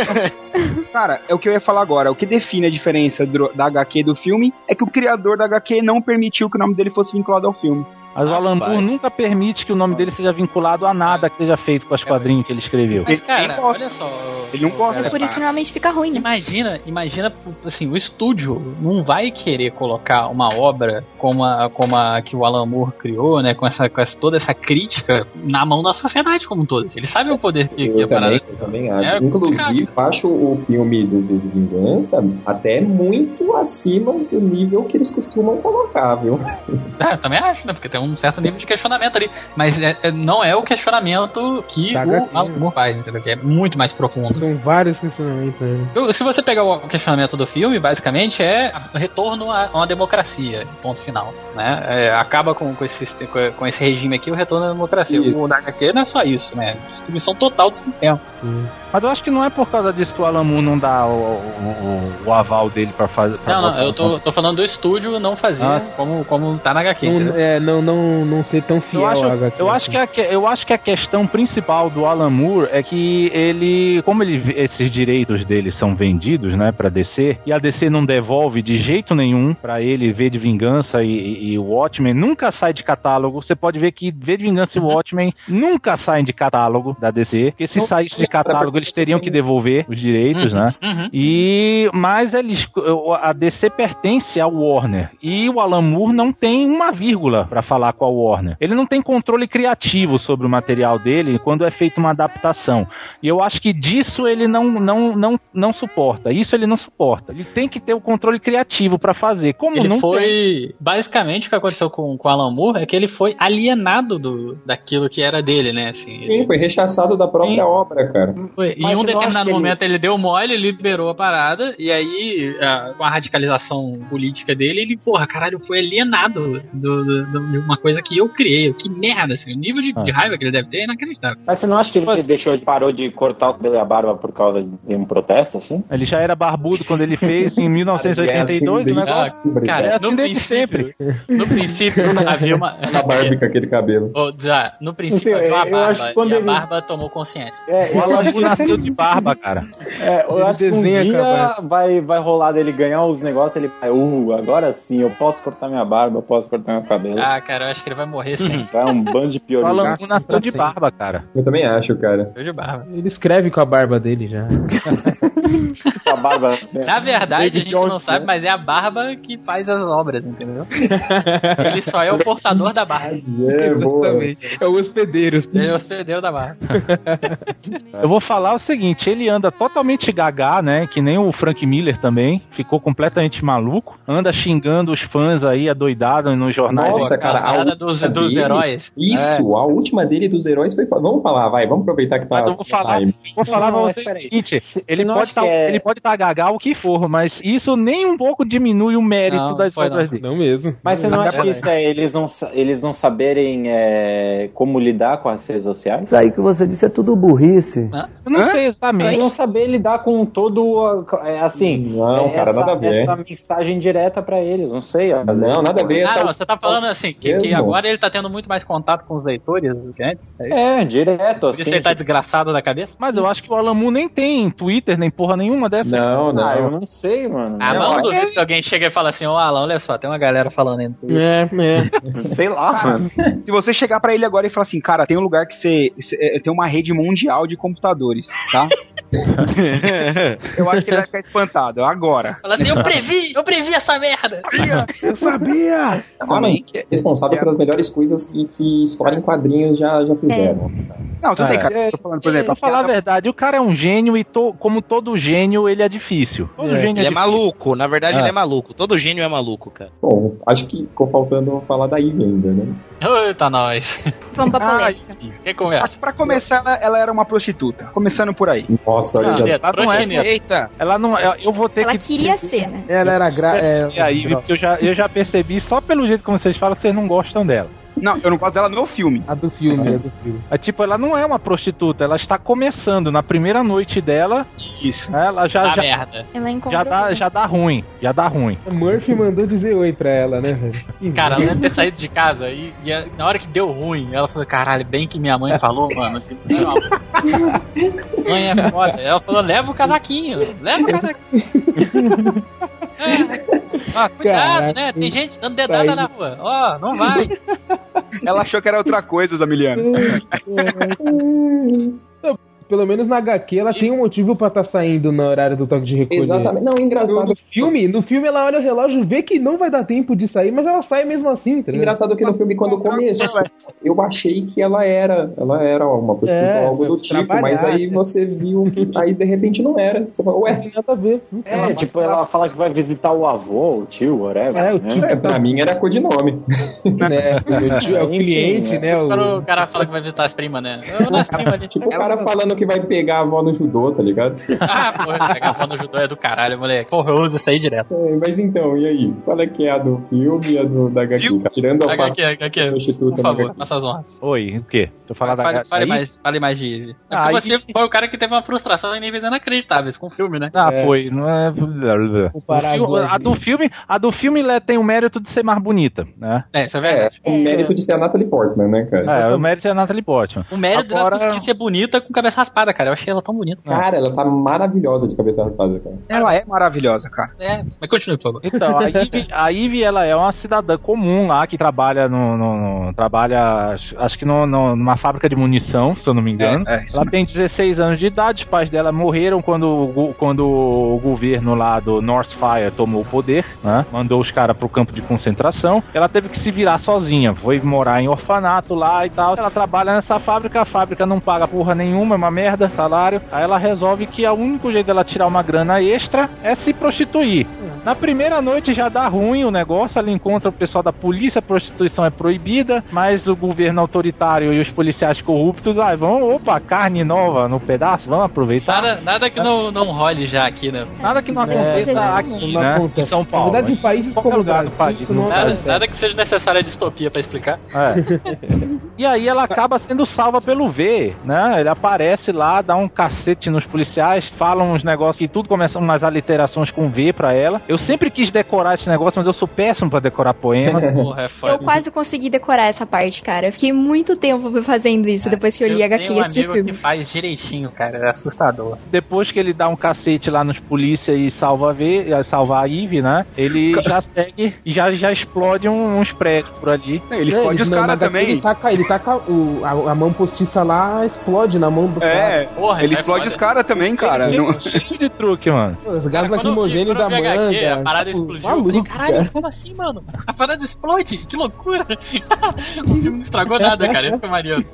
Cara, é o que eu ia falar agora. O que define a diferença do- da HQ do filme é que o criador da HQ não permitiu que o nome dele fosse vinculado ao filme. Mas o Alan Moore nunca permite que o nome dele seja vinculado a nada que seja feito com as quadrinhos que ele escreveu. Mas, cara, olha só. Ele não gosta. É por isso que normalmente fica ruim, né? Imagina, imagina, assim, o estúdio não vai querer colocar uma obra como a, como a que o Alan Moore criou, né, com, essa, com essa- toda essa crítica na mão da sociedade como um todo. Ele sabe o poder que, que Eu a parada também, eu também acho. É Inclusive, acho o filme do de Vingança até muito acima do nível que eles costumam colocar, viu? É, eu também acho, né? Porque tem um certo nível de questionamento ali. Mas é- é- não é o questionamento que Da o HQ, Alan faz, entendeu? Que é muito mais profundo. São vários questionamentos né? Eu- Se você pegar o questionamento do filme, basicamente é o retorno a uma democracia, ponto final. Né? É, acaba com, com, esse, com- esse regime aqui o retorno à democracia. Isso. O HQ não é só isso, né? Destruição total do sistema. Mas eu acho que não é por causa disso que o Alan Moore não dá o, o- o- o aval dele pra fazer. pra Não, não, eu tô, tô falando do estúdio não fazer Ah. como, como tá na HQ. Não- é, não, não, não ser tão fiel Eu acho, ao HQ. eu, acho que a, eu acho que a questão principal do Alan Moore é que ele, como ele, esses direitos dele são vendidos, né, pra DC, e a DC não devolve de jeito nenhum pra ele V de Vingança e, e- e o Watchmen nunca sai de catálogo. Você pode ver que V de Vingança e o [LAUGHS] Watchmen nunca saem de catálogo da DC, porque se saísse de catálogo eles teriam que devolver os direitos, né? Uhum. E mas eles a DC pertence ao Warner e o Alan Moore não tem uma vírgula pra falar com a Warner. Ele não tem controle criativo sobre o material dele quando é feita uma adaptação. E eu acho que disso ele não não não não suporta. Isso ele não suporta. Ele tem que ter o controle criativo pra fazer. Como Ele não foi. tem. Basicamente, o que aconteceu com, com o Alan Moore é que ele foi alienado do, daquilo que era dele, né? Assim, Sim, foi rechaçado da própria obra, cara. Foi. Em Mas um eu acho determinado que ele- momento ele deu mole, liberou a parada, e aí, a- com a radicalização política dele, ele, porra, caralho, foi alienado do, do- do- de uma coisa que eu criei. Que merda, assim. O nível de, de raiva que ele deve ter é inacreditável. Mas você não acha que ele deixou, parou de cortar o cabelo e a barba por causa de um protesto, assim? Ele já era barbudo quando ele fez em 1982 o negócio. Cara, é assim no desde princípio, sempre. No princípio, [LAUGHS] havia uma. Na Barbie com aquele cabelo. Ô, já, no princípio, havia uma eu barba, acho que quando e a ele- barba tomou consciência. É, O Alan Moore nasceu de barba, cara. É, eu Ele acho que um dia vai, vai rolar dele ganhar os negócios, ele vai, uh, agora sim, eu posso cortar minha barba, eu posso cortar meu cabelo. Ah, cara, eu acho que ele vai morrer sim. Vai um bando de O [LAUGHS] Alan piorizados. Moore nasceu de barba, cara. Eu também acho, cara. Deu de barba. Ele escreve com a barba dele já. [LAUGHS] Com a barba. Na verdade, a gente Jones, não sabe, né? mas é a barba que faz as obras, entendeu? [LAUGHS] Ele só é o portador da barba. É, boa. Exatamente. É o hospedeiro. Ele é o hospedeiro da barba. Eu vou falar falar o seguinte, ele anda totalmente gagá, né? Que nem o Frank Miller também, ficou completamente maluco, anda xingando os fãs aí, adoidado nos jornais. Nossa, cara, a parada última dos- dos dele- heróis. Isso, a última dele dos heróis foi. Vamos falar, vai, vamos aproveitar que tá. Mas eu vou falar, time. vou falar Não, pra você o seguinte, ele não pode, tá, que é- ele pode estar gagal o que for, mas isso nem um pouco diminui o mérito Não, das obras não. dele. Não mesmo. Mas você não Até acha que isso é eles não, eles não saberem é, como lidar com as redes sociais? Isso aí que você disse é tudo burrice. Eu não sei exatamente. Não saber lidar com todo, é, assim, Não, é, cara, essa, nada a ver. essa mensagem direta pra eles, não sei. ó. Não, nada a ver. Ah, não, você tá falando assim, que, que agora ele tá tendo muito mais contato com os leitores do que antes? É? É, direto, Por assim. isso ele tá desgraçado da cabeça? Mas eu acho que o Alamu nem tem Twitter, nem porra nenhuma dessa. Não, não. Ah, eu não sei, mano. Ah, não duvido que alguém chega e fala assim, ô Alan, olha só, tem uma galera falando aí no Twitter. É, é. [LAUGHS] Sei lá, mano. Se você chegar pra ele agora e falar assim, cara, tem um lugar que você, você- é, tem uma rede mundial de computadores, tá? [LAUGHS] eu acho que ele vai ficar espantado. Agora. Fala assim, eu previ, eu previ essa merda. Eu sabia! Também que é responsável pelas melhores coisas que, que história em quadrinhos já, já fizeram. Não, tudo bem, É. cara. Eu tô falando, por exemplo, Pra falar a verdade, o cara é um gênio e to- como todo gênio, ele é difícil. Todo É. gênio Ele é difícil. maluco, na verdade Ah. ele é maluco. Todo gênio é maluco, cara. Bom, acho que ficou faltando falar da Ivy ainda, né? Eita, nós. Vamos pra Ah, polêmica. Quem começa? Acho que pra começar, ela, ela era uma prostituta. Começando por aí. Nossa, olha, Ah, já... ela não é, Eita! ela não é, eu vou ter Ela que queria ser, né? Ela era gra... É, E aí, porque eu já, eu já percebi, só pelo jeito como vocês falam, que vocês não gostam dela. Não, eu não gosto dela no filme. A do filme, a do filme. É tipo, ela não é uma prostituta, ela está começando. Na primeira noite dela, Isso. ela já, Ah, já, merda. Ela já, dá, já dá ruim. Já dá ruim. A Murphy mandou dizer oi pra ela, né, velho? Cara, ela deve ter saído de casa e, e na hora que deu ruim, ela falou, caralho, bem que minha mãe falou, mano. [LAUGHS] Mãe é foda. Ela falou, leva o casaquinho, leva o casaquinho. É. Ó, cuidado, Caraca. né? Tem gente dando dedada na rua. Ó, não vai. Ela achou que era outra coisa, Zamiliano. [LAUGHS] [LAUGHS] Pelo menos na HQ ela tem um motivo pra estar saindo no horário do toque de recolher. Exatamente. Não, No, engraçado. no filme, no filme ela olha o relógio, vê que não vai dar tempo de sair, mas ela sai mesmo assim, tá? Engraçado que no filme, quando começou, eu achei que ela era, ela era uma prostituta É, algo do tipo, mas aí né? você viu que aí de repente não era. Você falou, ué, Tem nada a ver. É, tipo, ela fala que vai visitar o avô, o tio, whatever. É, o né? tio é, pra mim era codinome. né? [LAUGHS] O tio- É o cliente, né? né? O... Quando o cara fala que vai visitar as primas, né? Eu nas primas. Tipo o cara falando que vai pegar a avó no judô, tá ligado? [LAUGHS] Ah, porra, pegar a foto no judô é do caralho, moleque. Porra, eu uso isso aí direto. É, mas então, e aí? Qual é que é a do filme e a do, da HQ? Tirando a HQ, HQ, prostituta por favor, HQ. faça as honras. Oi, o quê? Fale, da fale aí? mais, fale mais de. É Ah, você foi o cara que teve uma frustração em níveis inacreditáveis com o filme, né? Ah, É. foi, não é. Filme- a do filme, a do filme tem o mérito de ser mais bonita, né? É, isso é É, verdade. o mérito de ser a Natalie Portman, né, cara? É, o mérito é a Natalie Portman. O mérito Agora- dela conseguir ser bonita com cabeça raspada, cara. Eu achei ela tão bonita. Cara, ela tá maravilhosa de cabeça raspada, cara. Ela é maravilhosa, cara. É, mas continue, por favor. Então, a Ivy, a Ivy, ela é uma cidadã comum lá que trabalha no. no- no- trabalha, acho, que no, no- numa fábrica de munição, se eu não me engano. É, é, ela tem 16 anos de idade, os pais dela morreram quando, quando o governo lá do Northfire tomou o poder, né? Mandou os caras pro campo de concentração. Ela teve que se virar sozinha, foi morar em orfanato lá e tal. Ela trabalha nessa fábrica, a fábrica não paga porra nenhuma, é uma merda, salário. Aí ela resolve que o único jeito dela tirar uma grana extra é se prostituir. Na primeira noite já dá ruim o negócio, ela encontra o pessoal da polícia, a prostituição é proibida, mas o governo autoritário e os policiais corruptos, ah, vão, opa, carne nova no pedaço, vamos aproveitar. Nada, nada que não, não role já aqui, né? Nada que não aconteça seja aqui, não né? Em São Paulo. Na verdade, em países Qualquer como o lugar do Brasil, país, não Nada, acontece. nada que seja necessária distopia pra explicar. É. [LAUGHS] E aí ela acaba sendo salva pelo V, né? Ele aparece lá, dá um cacete nos policiais, fala uns negócios que tudo começa umas aliterações com V pra ela. Eu sempre quis decorar esse negócio, mas eu sou péssimo pra decorar poema. [LAUGHS] Porra, é foda. Eu quase consegui decorar essa parte, cara. Eu fiquei muito tempo fazendo isso depois que eu li a HQ e assisti filme. que faz direitinho, cara. É assustador. Depois que ele dá um cacete lá nos polícia e salva a V, eh, salva a Ivy, né? Ele já segue e já, já explode um- uns prédios por ali. Ele É, explode os na- na caras também. Ele taca, ele taca o, a, a mão postiça lá, explode na mão do cara. É, Porra, ele é explode os caras também, cara. Tem Não- um cheio de truque, mano. Os gás Cara, quando eu vi- lacrimogêneo quando eu da manga. HQ, a cara. parada Tipo, explodiu. maluco, eu caralho, cara. como assim, mano? A parada explode, que loucura. [LAUGHS] o filme não estragou [LAUGHS] nada, cara. Isso foi maneiro.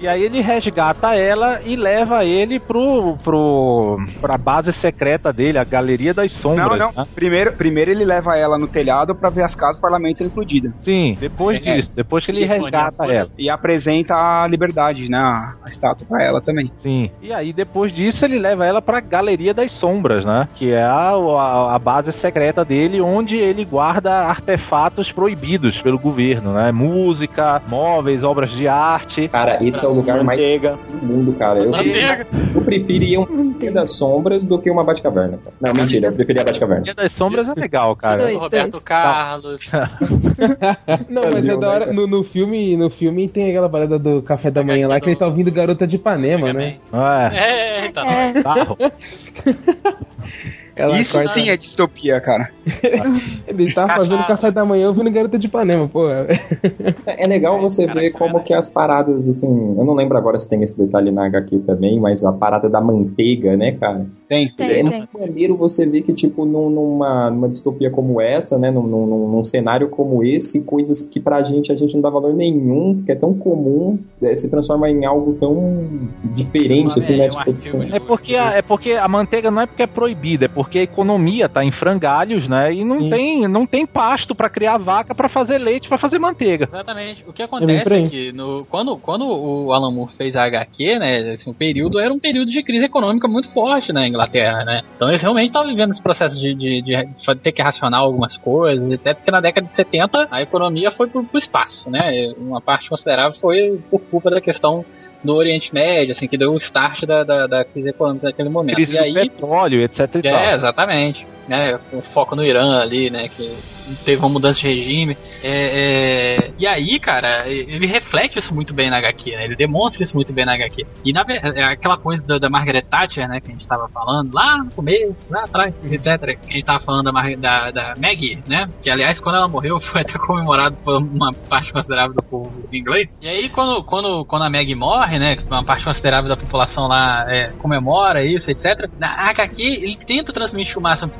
E aí ele resgata ela e leva ele pro, pro pra base secreta dele, a Galeria das Não, Sombras. não. né? Primeiro, primeiro ele leva ela no telhado pra ver as casas do parlamento sendo explodidas. Sim, depois É. disso, depois que ele resgata ela. E apresenta a liberdade, né? A a estátua pra ela também. Sim. E aí, depois disso, ele leva ela pra Galeria das Sombras, né? Que é a, a, a base secreta dele, onde ele guarda artefatos proibidos pelo governo, né? Música, móveis, obras de arte. Cara, esse é o lugar Manteiga. mais do mundo, cara. Eu, Manteiga. eu preferia um Dia das Sombras do que uma Batcaverna. cara. Não, mentira, eu preferia a Batcaverna. Dia das Sombras é legal, cara. O Roberto Carlos. [LAUGHS] Não, mas é da hora. No, no filme, no filme tem aquela parada do café da manhã lá que ele tá ouvindo Garota de Ipanema, né? É. É, então. Barro. [LAUGHS] Ela Isso acorda- sim é distopia, cara. [LAUGHS] Ele tá fazendo café da manhã ouvindo Garota de Ipanema, pô. É legal você ver como que as paradas, assim, eu não lembro agora se tem esse detalhe na HQ também, mas a parada da manteiga, né, cara? Tem. é muito maneiro você ver que, tipo, num- numa, numa distopia como essa, né, num, num, num cenário como esse, coisas que pra gente a gente não dá valor nenhum, que é tão comum, eh, se transforma em algo tão diferente, assim, né? Tipo, É porque, a, é porque a manteiga não é porque é proibida, é porque a economia tá em frangalhos, né? E não tem, não tem pasto pra criar vaca pra fazer leite, pra fazer manteiga. Exatamente. O que acontece é que no, quando, quando o Alan Moore fez a HQ, né, assim, o período era um período de crise econômica muito forte na Inglaterra, né? Então eles realmente estavam vivendo esse processo de, de, de ter que racionar algumas coisas, etc. Porque na década de 70 a economia foi pro, pro espaço, né? Uma parte considerável foi por culpa da questão do Oriente Médio, assim, que deu o start da, da, da crise econômica naquele momento. Crise e aí, petróleo, etc é, exatamente. Né, com foco no Irã ali, né? Que teve uma mudança de regime. É, é, e aí, cara, ele reflete isso muito bem na HQ, né? Ele demonstra isso muito bem na HQ. E na, é aquela coisa da, da Margaret Thatcher, né? Que a gente tava falando lá no começo, lá atrás, etc. Que a gente tava falando da, Mar- da, da Maggie, né? Que aliás, quando ela morreu, [LAUGHS] foi até comemorado por uma parte considerável do povo inglês. E aí, quando, quando, quando a Maggie morre, né? Uma parte considerável da população lá é, comemora isso, etc. Na HQ, ele tenta transmitir o máximo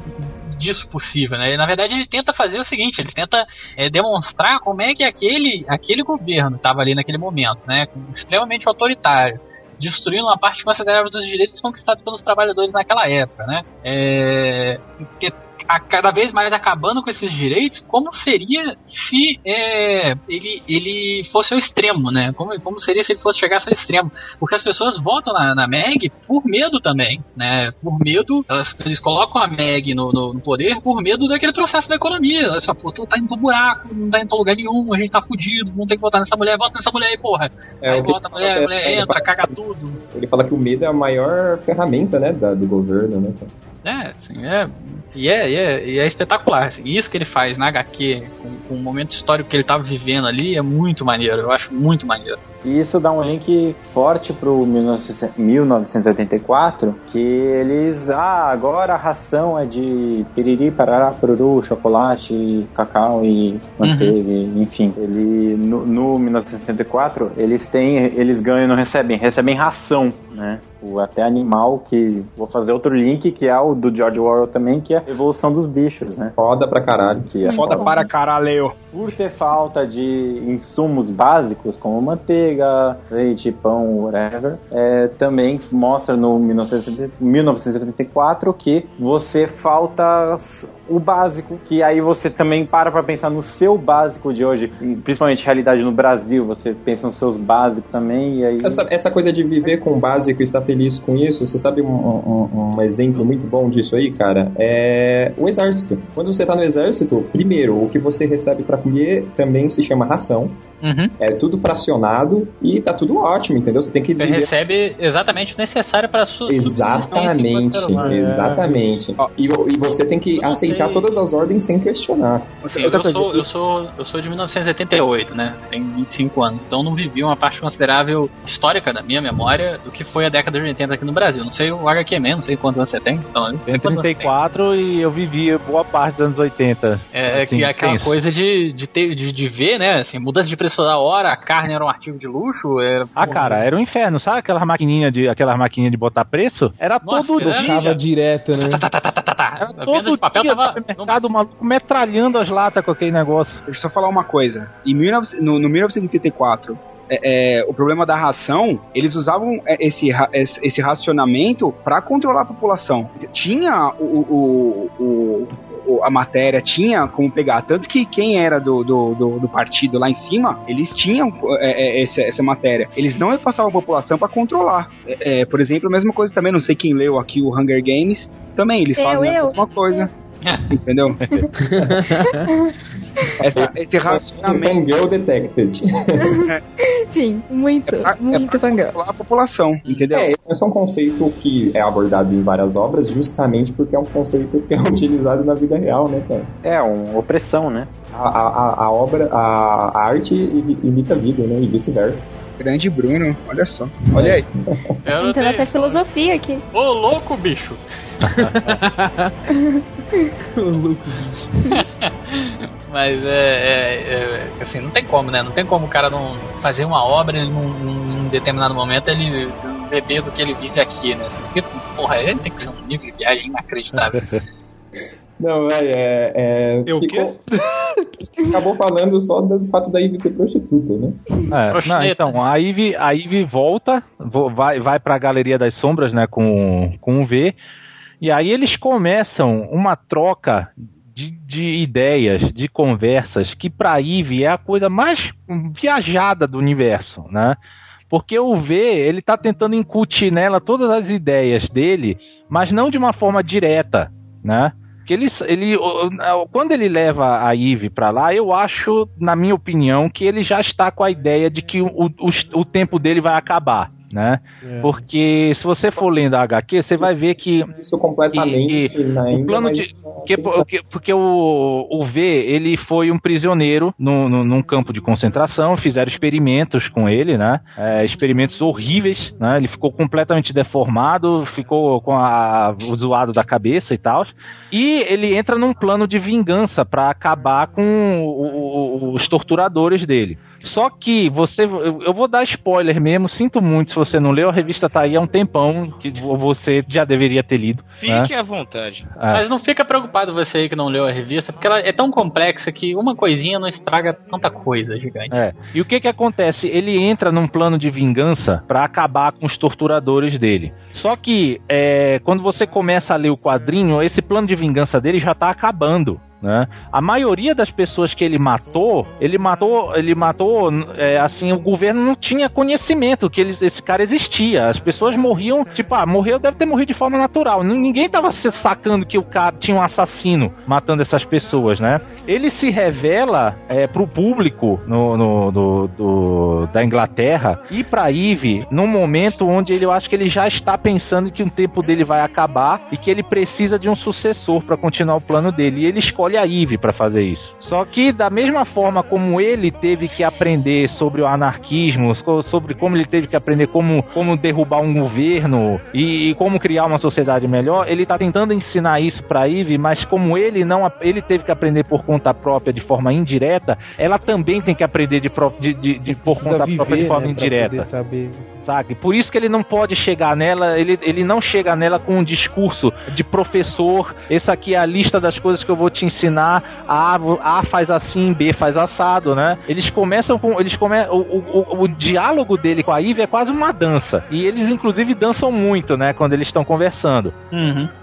disso possível, né? Na verdade, ele tenta fazer o seguinte, ele tenta é, demonstrar como é que aquele, aquele governo estava ali naquele momento, né? Extremamente autoritário, destruindo uma parte considerável dos direitos conquistados pelos trabalhadores naquela época, né? É, a, cada vez mais acabando com esses direitos, como seria se é, ele, ele fosse ao extremo, né? Como, como seria se ele fosse chegar ao extremo? Porque as pessoas votam na, na Meg por medo também, né? Por medo, elas, eles colocam a Meg no, no, no poder por medo daquele processo da economia. Elas falam, pô, tu tá indo pro buraco, não tá indo pra lugar nenhum, a gente tá fudido, não tem que votar nessa mulher, vota nessa mulher aí, porra. É, aí vota a mulher, a mulher entra, ele caga tudo. Ele fala que o medo é a maior ferramenta, né, da- do governo, né? É, assim, é. E é, e é, e é espetacular. Assim, isso que ele faz na HQ, com, com o momento histórico que ele tava vivendo ali, é muito maneiro. Eu acho muito maneiro. E isso dá um link forte pro 1900 1984, que eles, ah, agora a ração é de piriri, parará, pururu, chocolate, cacau e manteiga, enfim. Ele, no, no 1964, eles têm, eles ganham, não recebem, recebem ração, né? O até animal que, vou fazer outro link, que é o do George Orwell também, que é a evolução dos bichos, né? Foda pra caralho. Que é Foda para caralho. Por ter falta de insumos básicos como manteiga, leite, pão, whatever, é, também mostra no 1970 1974 que você falta o básico, que aí você também para pra pensar no seu básico de hoje, e principalmente realidade no Brasil, você pensa nos seus básicos também, e aí... Essa, essa coisa de viver com o básico e estar feliz com isso, você sabe um, um- um exemplo muito bom disso aí, cara? É o exército. Quando você tá no exército, primeiro, o que você recebe pra comer também se chama ração. Uhum. É tudo fracionado e tá tudo ótimo, entendeu? Você tem que Você viver recebe exatamente o necessário para sua Exatamente, exatamente. E, e você tem que aceitar sei. todas as ordens sem questionar. Assim, eu, sou, eu, sou, eu sou de 1988, né? Tenho 25 anos. Então não vivi uma parte considerável histórica da minha memória do que foi a década de 80 aqui no Brasil. Não sei o HQ mesmo, não sei quantos anos você tem. Então, eu Tenho quantos anos você tem. 34 e eu vivi boa parte dos anos 80. É, é Assim, que é aquela coisa de, de, ter, de, de ver, né? Assim, mudança de isso toda hora, a carne era um artigo de luxo. Era, Ah, cara, era um inferno, sabe aquelas maquininhas de, aquelas maquininhas de botar preço? Era Nossa, todo era dia. já- direto, né? A venda Todo de papel dia tava. No mercado, o maluco metralhando as latas com aquele negócio. Deixa eu só falar uma coisa. Em 19, no, no 1984, é, é, o problema da ração, eles usavam é, esse, esse racionamento para controlar a população. Tinha o, o- o- o- a matéria, tinha como pegar. Tanto que quem era do, do, do- do partido lá em cima, eles tinham é, é, essa, essa matéria. Eles não repassavam a população para controlar. É, é, por exemplo, a mesma coisa também, não sei quem leu aqui o Hunger Games, também eles Eu, fazem a eu. mesma coisa. Entendeu? [LAUGHS] Essa- esse racionamento. Fangirl Detected. [LAUGHS] Sim, muito, muito fangirl. a população, entendeu? É, esse é um conceito que é abordado em várias obras justamente porque é um conceito que é [LAUGHS] utilizado na vida real, né, cara? É, uma opressão, né? A, a, a- obra, a, a arte imita a vida, né? E vice-versa. Grande Bruno, olha só. Olha aí. Eu Entendo até filosofia aqui. [LAUGHS] Ô, louco, bicho! Mas é, é- é- Assim, não tem como, né? Não tem como o cara não fazer uma obra e num, num determinado momento ele beber do que ele vive aqui, né? Porque, porra, ele tem que ser um nível de viagem inacreditável. [LAUGHS] Não, é. é, é Eu ficou- Acabou falando só do fato da Ivy ser prostituta, né? É, não, então, a Ivy, a Ivy volta, vo- vai, vai pra Galeria das Sombras, né, com, com o V, e aí eles começam uma troca de, de ideias, de conversas, que pra Ivy é a coisa mais viajada do universo, né? Porque o V, ele tá tentando incutir nela todas as ideias dele, mas não de uma forma direta, né? Que ele, ele, quando ele leva a Eve pra lá, eu acho, na minha opinião, que ele já está com a ideia de que o, o, o tempo dele vai acabar, né? É. Porque se você for lendo a HQ, você vai ver que Isso completamente que- ainda, o plano de porque, porque, porque o, o V ele foi um prisioneiro no, no, num campo de concentração, fizeram experimentos com ele, né? É, experimentos horríveis, né? Ele ficou completamente deformado, ficou com a, o zoado da cabeça e tal. E ele entra num plano de vingança para acabar com o- o- os torturadores dele. Só que você, eu eu vou dar spoiler mesmo, sinto muito se você não leu, a revista tá aí há um tempão que você já deveria ter lido. né? Fique à vontade. É. Mas não fica preocupado você aí que não leu a revista, porque ela é tão complexa que uma coisinha não estraga tanta coisa gigante. É. E o que que acontece? Ele entra num plano de vingança pra acabar com os torturadores dele. Só que é, quando você começa a ler o quadrinho, esse plano de vingança dele já tá acabando. Né? A maioria das pessoas que ele matou, ele matou, ele matou, é, assim, o governo não tinha conhecimento que ele- esse cara existia. As pessoas morriam, tipo, ah, morreu, deve ter morrido de forma natural. Ninguém tava se sacando que o cara tinha um assassino matando essas pessoas, né? Ele se revela é, pro público no, no- do, do- da Inglaterra e pra Eve num momento onde ele, eu acho que ele já está pensando que o tempo dele vai acabar e que ele precisa de um sucessor pra continuar o plano dele. E ele escolhe a Eve pra fazer isso. Só que da mesma forma como ele teve que aprender sobre o anarquismo, so- sobre como ele teve que aprender como, como derrubar um governo e, e como criar uma sociedade melhor, ele tá tentando ensinar isso pra Eve, mas como ele não ele teve que aprender por conta própria de forma indireta, ela também tem que aprender de, de, de- de- por conta viver, própria de forma né, indireta saber. Sabe? Por isso que ele não pode chegar nela, ele, ele não chega nela com um discurso de professor, essa aqui é a lista das coisas que eu vou te ensinar, A, a faz assim, B faz assado, né? Eles começam com, eles come, o, o, o, diálogo dele com a Ivy é quase uma dança, e eles inclusive dançam muito, né, quando eles estão conversando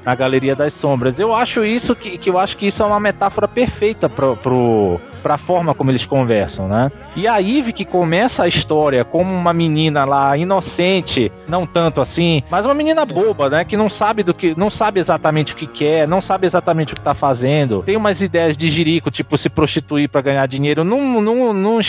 na Galeria das Sombras. Eu acho isso que, que eu acho que isso é uma metáfora perfeita pro, pro, pra forma como eles conversam, né? E a Eve que começa a história como uma menina lá inocente, não tanto assim, mas uma menina boba, né? Que não sabe do que, não sabe exatamente o que quer, não sabe exatamente o que tá fazendo. Tem umas ideias de jirico, tipo se prostituir para ganhar dinheiro. Num, num, num,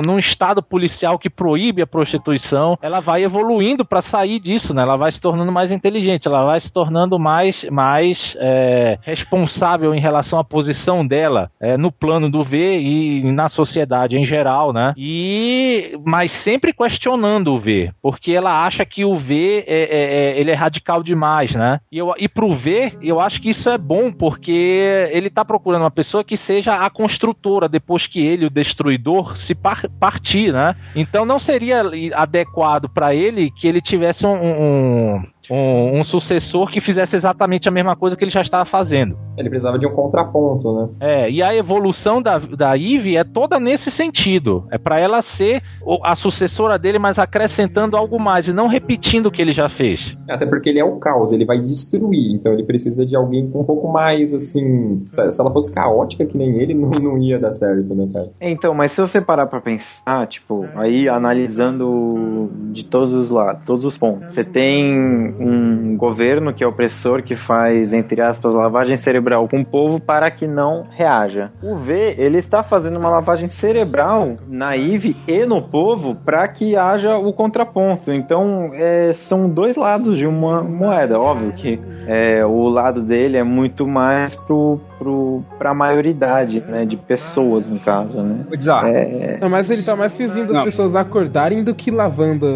num estado policial que proíbe a prostituição, ela vai evoluindo para sair disso, né? Ela vai se tornando mais inteligente, ela vai se tornando mais, mais é, responsável em relação à posição dela é, no plano do E na sociedade em geral, né? E mas sempre questionando o V, porque ela acha que o V é, é- é- ele é radical demais, né? E, eu, e pro V, eu acho que isso é bom, porque ele tá procurando uma pessoa que seja a construtora depois que ele, o destruidor, se par- partir, né? Então não seria adequado para ele que ele tivesse um, um, um- um sucessor que fizesse exatamente a mesma coisa que ele já estava fazendo. Ele precisava de um contraponto, né? É, e a evolução da, da Eve é toda nesse sentido. É pra ela ser o- a sucessora dele, mas acrescentando algo mais e não repetindo o que ele já fez. Até porque ele é o caos, ele vai destruir, então ele precisa de alguém com um pouco mais, assim... Se se ela fosse caótica que nem ele, [LAUGHS] não, não ia dar certo, né, cara? Então, mas se você parar pra pensar, tipo, aí analisando de todos os lados, todos os pontos, você tem um governo que é opressor, que faz, entre aspas, lavagem cerebral com o povo para que não reaja. O V, ele está fazendo uma lavagem cerebral na Ive e no povo para que haja o contraponto. Então, é, são dois lados de uma moeda. Óbvio que é, o lado dele é muito mais pro, pro, pra maioridade, né, de pessoas, no caso, né. É, Não, mas ele tá mais fingindo as Não. pessoas acordarem do que lavando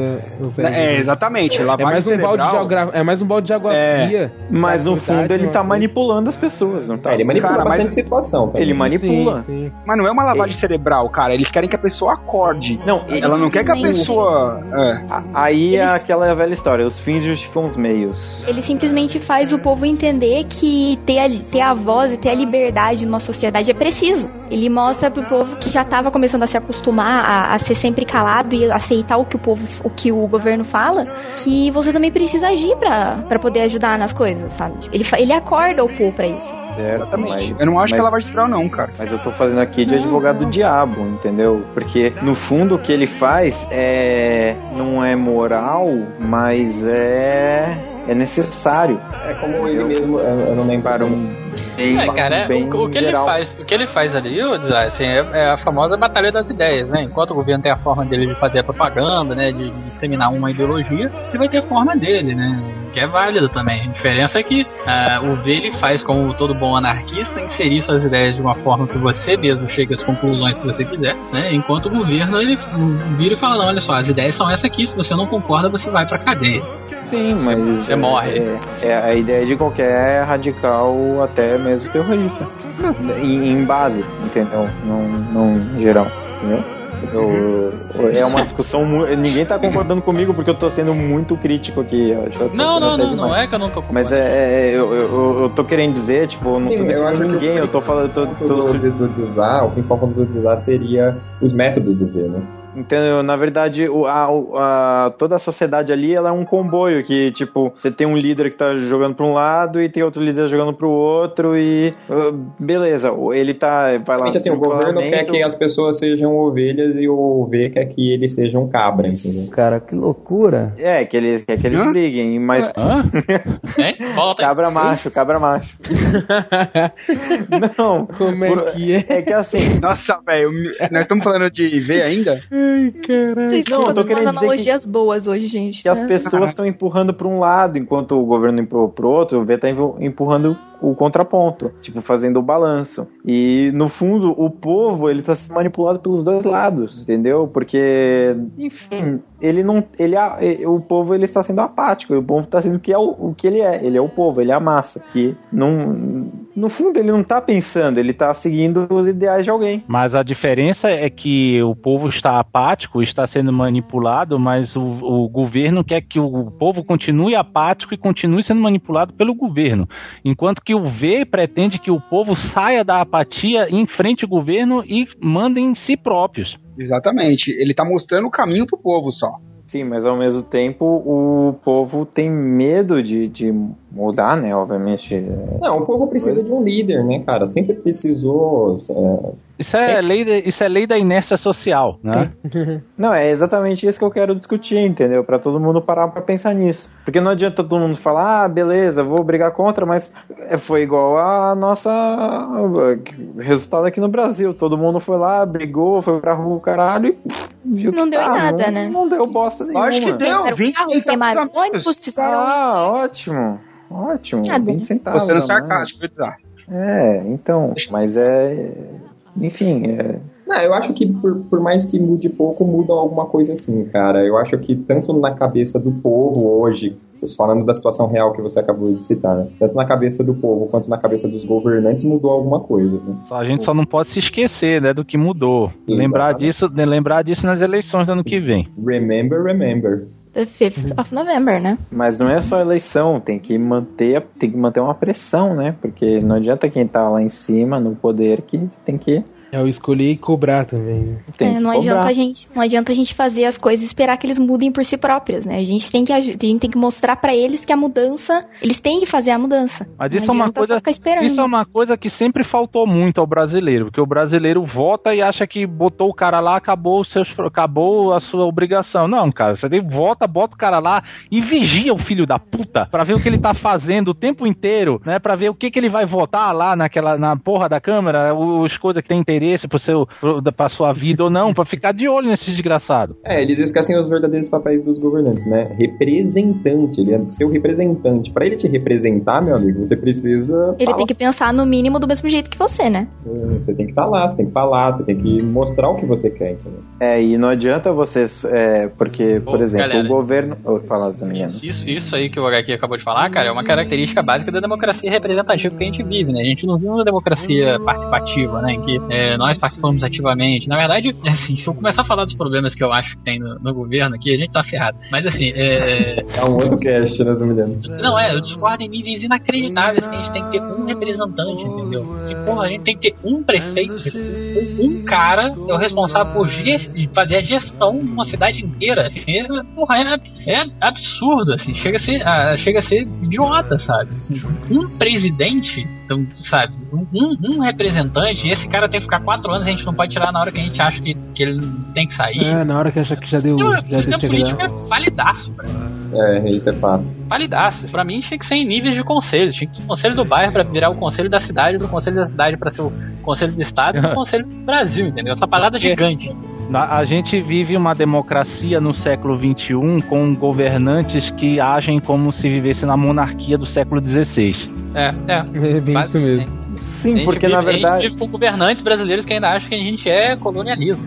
o velho. É, exatamente. É Lavagem mais, um balde de água, é mais um balde de água É. fria. Mas no fundo ele uma tá manipulando as pessoas, não tá? ele manipula Cara, mas- bastante situação. também. Ele manipula. Sim, sim. Mas não é uma lavagem cerebral, cara. Eles querem que a pessoa acorde. Não, Ela não quer que a pessoa. É. a- aí é Eles- aquela velha história, os fins justificam os meios. Ele simplesmente faz o povo entender que ter a, ter a voz e ter a liberdade numa sociedade é preciso. Ele mostra pro povo que já tava começando a se acostumar a, a ser sempre calado e aceitar o que o povo, o que o governo fala, que você também precisa agir pra pra poder ajudar nas coisas, sabe? Ele, ele acorda o povo pra isso. Certo, Exatamente. mas- Eu não acho que é mas- lavagem cerebral, não, cara. Mas eu tô fazendo aqui de advogado do diabo, entendeu? Porque no fundo o que ele faz é não é moral, mas é é necessário. É como ele mesmo, eu, eu não lembro. Para um bem, É, cara, é, bem o, o que ele geral. faz, o que ele faz ali, o assim, é, é a famosa batalha das ideias, né? Enquanto o governo tem a forma dele de fazer a propaganda, né, de, de disseminar uma ideologia, ele vai ter a forma dele, né? Que é válido também. A diferença é que ah, o V ele faz como todo bom anarquista inserir suas ideias de uma forma que você mesmo chegue às conclusões que você quiser, né? Enquanto o governo ele vira e fala não, olha só, as ideias são essas aqui, se você não concorda você vai pra cadeia. Sim, mas Você morre. É, é a ideia de qualquer radical, até mesmo terrorista. em, em base, entendeu? Não, não em geral, entendeu? Eu- é uma discussão. Ninguém tá concordando comigo porque eu tô sendo muito crítico aqui. eu acho que eu tô Não, não, não, não é que eu não tô Mas é, é, eu, eu, eu tô querendo dizer, tipo, eu não Sim, tô eu acho que ninguém, o eu tô falando. Tô, tô, do, do, do desar, o principal ponto do desar seria os métodos do V, né? Entendeu? Na verdade, o, a, a- toda a sociedade ali ela é um comboio que, tipo, você tem um líder que tá jogando pra um lado e tem outro líder jogando pro outro e. beleza, ele tá. Vai lá assim, o no governo quer que as pessoas sejam ovelhas e o V quer que eles sejam cabra, entendeu? Cara, que loucura. É, que eles, quer que eles Hã? briguem, mas. [LAUGHS] Volta aí. Cabra macho, cabra macho. [LAUGHS] Não, Como é por- que é? é que assim. Nossa, velho, nós estamos falando de V ainda? [LAUGHS] Ai, caralho. Vocês Não, estão eu tô fazendo querendo umas dizer que- analogias boas hoje, gente. que as né? pessoas estão empurrando para um lado, enquanto o governo empurra pro outro, o V tá empu- empurrando o contraponto, tipo, fazendo o balanço. E, no fundo, o povo, ele tá sendo manipulado pelos dois lados, entendeu? Porque, enfim, ele não... Ele, o povo, ele está sendo apático, o povo está sendo o que, é o, o que ele é. Ele é o povo, ele é a massa, que não... No fundo, ele não tá pensando, ele tá seguindo os ideais de alguém. Mas a diferença é que o povo está apático, está sendo manipulado, mas o, o governo quer que o povo continue apático e continue sendo manipulado pelo governo. Enquanto que o V pretende que o povo saia da apatia, enfrente o governo e mande em si próprios. Exatamente. Ele tá mostrando o caminho pro povo só. Sim, mas ao mesmo tempo o povo tem medo de, de mudar, né? Obviamente. Não, o povo precisa de um líder, né, cara? Sempre precisou. é, Isso é, lei, de- isso é lei da inércia social, né? [LAUGHS] Não, é exatamente isso que eu quero discutir, entendeu? Pra todo mundo parar pra pensar nisso. Porque não adianta todo mundo falar, ah, beleza, vou brigar contra, mas é, foi igual a nossa resultado aqui no Brasil. Todo mundo foi lá, brigou, foi pra rua, caralho, e viu Não deu em tá, nada, não, né? Não deu bosta nenhuma. Acho que deu. Fizeram 20 carro, ônibus, fizeram Ah, ótimo. Ótimo. Ah, 20 centavos. Tô sendo a mais. sarcástico, viu, Desar? É, então, mas é. enfim, é, Não, eu acho que por, por mais que mude pouco, muda alguma coisa assim, cara. Eu acho que tanto na cabeça do povo hoje, vocês falando da situação real que você acabou de citar, né? tanto na cabeça do povo quanto na cabeça dos governantes, mudou alguma coisa, né? A gente só não pode se esquecer, né, do que mudou. Lembrar disso, lembrar disso nas eleições do ano que vem. Remember, remember. The 5th of November, né? Mas não é só eleição, tem que manter, tem que manter uma pressão, né? Porque não adianta quem tá lá em cima no poder que tem que É o escolher e cobrar também. né? tem É, não cobrar. adianta a gente, não adianta a gente fazer as coisas e esperar que eles mudem por si próprios, né? A gente tem que a gente tem que mostrar pra eles que a mudança, eles têm que fazer a mudança. Mas não isso é uma coisa, só ficar esperando. isso é uma coisa que sempre faltou muito ao brasileiro, porque o brasileiro vota e acha que botou o cara lá, acabou os seus, acabou a sua obrigação. Não, cara, você vota, bota o cara lá e vigia o filho da puta pra ver o que ele tá fazendo o tempo inteiro, né? Pra ver o que que ele vai votar lá naquela na porra da câmara, os coisas que tem interesse pro seu pro, pra sua vida ou não, pra ficar de olho nesse desgraçado. É, eles esquecem os verdadeiros papéis dos governantes, né? Representante, ele é seu representante. Pra ele te representar, meu amigo, você precisa. Ele falar. tem que pensar no mínimo do mesmo jeito que você, né? Você tem que estar lá, você tem que falar, você tem que mostrar o que você quer, entendeu? É, e não adianta vocês, é, porque, por Ô, exemplo, galera. o governo... Oh, fala, Zamiliano. Isso, isso aí que o HQ acabou de falar, cara, é uma característica básica da democracia representativa que a gente vive, né? A gente não vive uma democracia participativa, né? Em que é, nós participamos ativamente. Na verdade, [LAUGHS] assim, se eu começar a falar dos problemas que eu acho que tem no, no governo aqui, a gente tá ferrado. Mas assim, é. É um outro cast, né, Zamiliano? Não, é, eu discordo em níveis inacreditáveis que a gente tem que ter um representante, entendeu? Se, porra, a gente tem que ter um prefeito, um, um cara é o responsável por fazer a gestão de uma cidade inteira. Assim, é, porra, é, é absurdo, assim, chega a ser, ah, chega a ser idiota, sabe? Assim, um presidente, então, sabe, um, um- representante, e esse cara tem que ficar quatro anos, a gente não pode tirar na hora que a gente acha que, que ele tem que sair. É, na hora que acha que já deu. Já o sistema deu político é validaço, pra É, isso é fato. Validaço. Pra mim tinha que ser em níveis de conselho. Tinha que ser o conselho do bairro pra virar o conselho da cidade, do conselho da cidade pra ser o conselho do estado e do [LAUGHS] conselho do Brasil, entendeu? Essa parada gigante. Na- A gente vive uma democracia no século XXI com governantes que agem como se vivesse na monarquia do século XVI. É, é. [LAUGHS] É bem isso mesmo. Sim, porque na A gente verdade... vive com governantes brasileiros que ainda acham que a gente é colonialismo.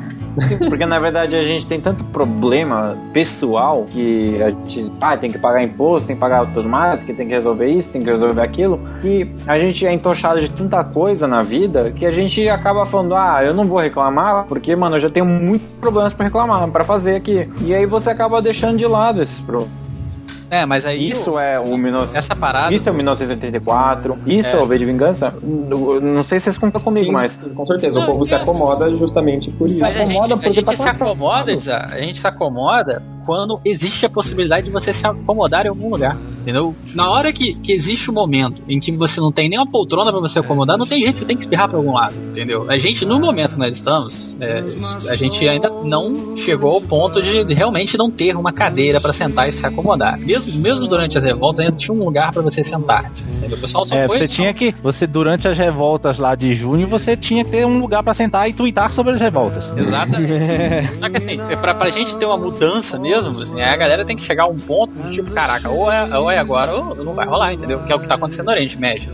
Porque na verdade a gente tem tanto problema pessoal que a gente ah, tem que pagar imposto, tem que pagar tudo mais, que tem que resolver isso, tem que resolver aquilo, que a gente é entochado de tanta coisa na vida que a gente acaba falando, ah, eu não vou reclamar, porque, mano, eu já tenho muitos problemas pra reclamar, pra fazer aqui. E aí você acaba deixando de lado esses problemas. É, mas aí. Isso é o 19... Essa parada. Isso é o 1984, isso é, É. o V de Vingança. Não não sei se vocês contam comigo, mas. Com certeza, o povo se acomoda justamente por isso. Mas a gente, a gente tá se acomoda, Isa, a gente se acomoda quando existe a possibilidade de você se acomodar em algum lugar, entendeu? Na hora que, que existe um momento em que você não tem nenhuma poltrona pra você acomodar, não tem jeito, você tem que espirrar pra algum lado, entendeu? A gente, no momento que nós estamos, é, a gente ainda não chegou ao ponto de realmente não ter uma cadeira pra sentar e se acomodar. Mesmo, mesmo durante as revoltas, ainda tinha um lugar pra você sentar, entendeu? O pessoal só É, foi... você tinha que. Você, durante as revoltas lá de junho, você tinha que ter um lugar pra sentar e tuitar sobre as revoltas. Exatamente. [LAUGHS] Só que assim, é pra, pra gente ter uma mudança mesmo, assim, a galera tem que chegar a um ponto do tipo, caraca, ou é, ou é agora não vai rolar, entendeu? Que é o que tá acontecendo no Oriente Médio.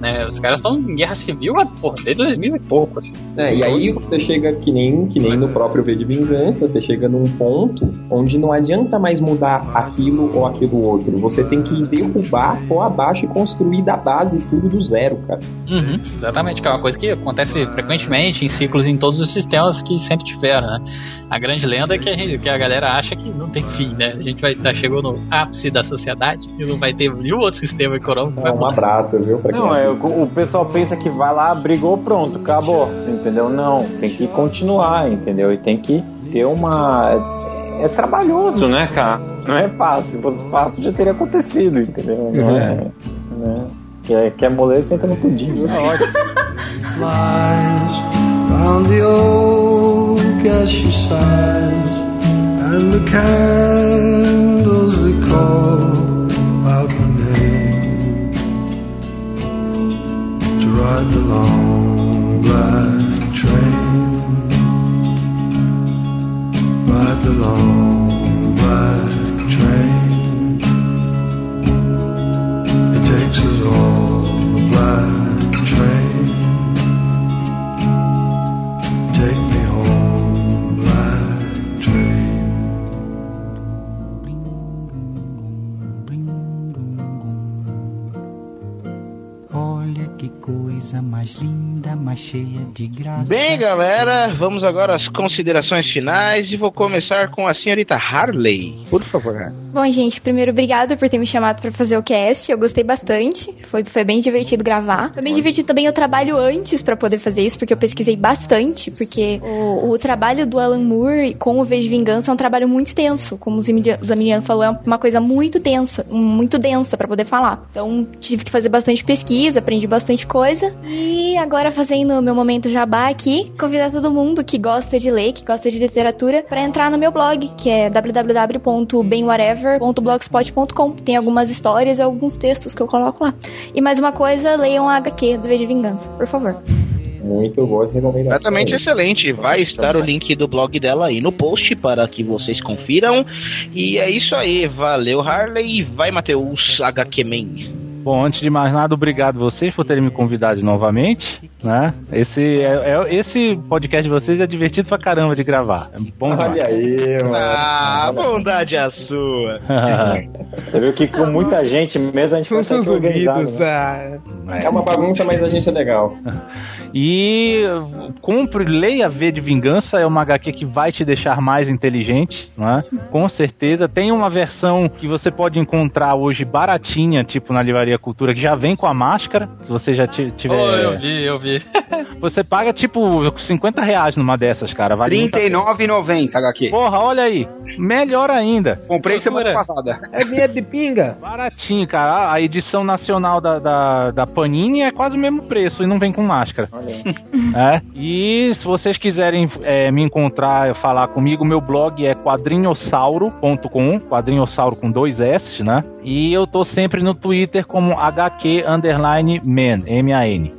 Né? Os caras estão em guerra civil porra, desde 2000 e pouco, assim. É, e aí você chega que nem, que nem no próprio V de Vingança, você chega num ponto onde não adianta mais mudar aquilo ou aquilo outro. Você tem que derrubar ou abaixo e construir da base tudo do zero, cara. Uhum, exatamente, que é uma coisa que acontece frequentemente em ciclos em todos os sistemas que sempre tiveram, né? A grande lenda é que a, gente, que a galera acha que não tem fim, né? A gente vai já chegou no ápice da sociedade e não vai ter nenhum outro sistema econômico vai Um abraço, viu? Pra quem Não, é, o, o pessoal pensa que vai lá, brigou, pronto, acabou. Entendeu? Não, tem que continuar, entendeu? E tem que ter uma. É, é trabalhoso, né, cara? Não é fácil. Se fosse fácil, já teria acontecido, entendeu? Não é. Né? Quer, quer moleza, senta no pudim. É ótimo. flies round the old cashew sides, and the candles recall ride the long black train, ride the long black coisa mais linda, mais cheia de graça. Bem, galera, vamos agora às considerações finais e vou começar com a senhorita Harley. Por favor, Harley. Bom, gente, primeiro, obrigado por ter me chamado pra fazer o cast. Eu gostei bastante. Foi, foi bem divertido gravar. Foi bem divertido também o trabalho antes pra poder fazer isso, porque eu pesquisei bastante. Porque o, o trabalho do Alan Moore com o V de Vingança é um trabalho muito extenso. Como os Emiliano falou, é uma coisa muito tensa, muito densa pra poder falar. Então, tive que fazer bastante pesquisa, aprendi bastante coisa. E agora, fazendo o meu momento jabá aqui, convidar todo mundo que gosta de ler, que gosta de literatura, pra entrar no meu blog, que é www.bemwhatever.blogspot.com. Tem algumas histórias e alguns textos que eu coloco lá. E mais uma coisa, leiam a HQ do V de Vingança, por favor. Muito boas recomendações. Exatamente excelente. Vai estar o link do blog dela aí no post para que vocês confiram. E é isso aí. Valeu, Harley. Vai, Matheus, HQ Man. Bom, antes de mais nada, obrigado vocês por terem me convidado novamente, né? Esse, é, é- esse podcast de vocês é divertido pra caramba de gravar. É bom demais. Olha aí, mano. Ah, bondade é a sua. [LAUGHS] Você viu que com muita gente mesmo a gente consegue organizar. né? É uma bagunça, mas a gente é legal. [LAUGHS] E compre, leia V de Vingança, é uma HQ que vai te deixar mais inteligente, não é? Com certeza. Tem uma versão que você pode encontrar hoje baratinha, tipo na Livraria Cultura, que já vem com a máscara, se você já ti- tiver... Oh, eu vi, eu vi. [LAUGHS] Você paga tipo 50 reais numa dessas, cara. Vale muito a pena. R$39,90 HQ. Porra, olha aí. Melhor ainda. Comprei semana passada. É medo de pinga? Baratinho, cara. A edição nacional da, da, da Panini é quase o mesmo preço e não vem com máscara. [LAUGHS] É. E se vocês quiserem é, me encontrar, falar comigo, meu blog é quadrinhossauro.com, quadrinhossauro com dois S, né? E eu tô sempre no Twitter como HQ underline man, M-A-N.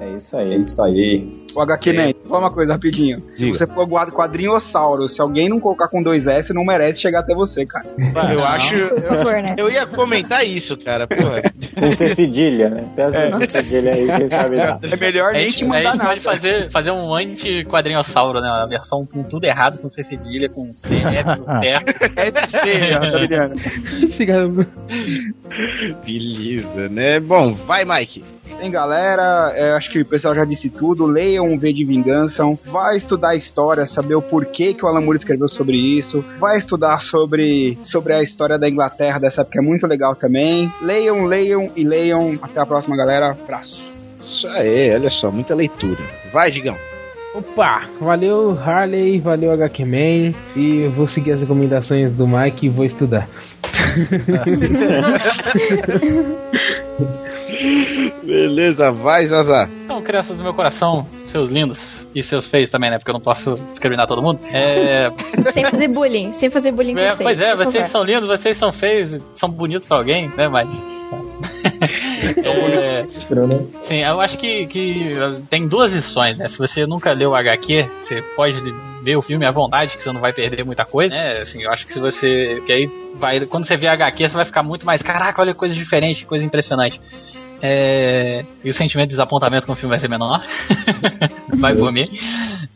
É isso aí. É isso aí. O HQ Man, só uma coisa rapidinho. Diga. Se você for quadrinhossauro, se alguém não colocar com dois S, não merece chegar até você, cara. Eu acho. Por favor, né? Eu ia comentar isso, cara. Porra. Com C cedilha, né? Peça É. é. cedilha aí, quem sabe lá. É melhor A nem gente, te a gente nada. pode fazer, fazer um anti-quadrinhossauro, né? Uma versão com tudo errado, com C cedilha, com C, F, [LAUGHS] certo. É ser, tá ligado? [LAUGHS] Beleza, né? Bom, vai, Mike. Tem galera, é, acho que o pessoal já disse tudo. Leiam um V de Vingança, vai estudar a história, saber o porquê que o Alan Moore escreveu sobre isso, vai estudar sobre, sobre a história da Inglaterra dessa época, é muito legal também. Leiam, leiam e leiam. Até a próxima, galera. Abraço. Isso aí, olha só, muita leitura. Vai, Digão. Opa, valeu Harley, valeu HQ Man e eu vou seguir as recomendações do Mike e vou estudar. [LAUGHS] [LAUGHS] Beleza, vai, Zaza. Então, crianças do meu coração, seus lindos e seus feios também, né? Porque eu não posso discriminar todo mundo. É, [LAUGHS] Sem fazer bullying, sem fazer bullying com é, vocês. pois é, vocês favor. são lindos, vocês são feios, são bonitos pra alguém, né? Mas. [LAUGHS] É, sim, eu acho que, que tem duas lições, né? Se você nunca leu o HQ, você pode ver o filme à vontade, que você não vai perder muita coisa, né? Assim, eu acho que se você. Que aí vai, quando você vê HQ, você vai ficar muito mais. Caraca, olha coisa diferente, coisa impressionante. É, e o sentimento de desapontamento com o filme vai ser menor. [LAUGHS] vai por mim.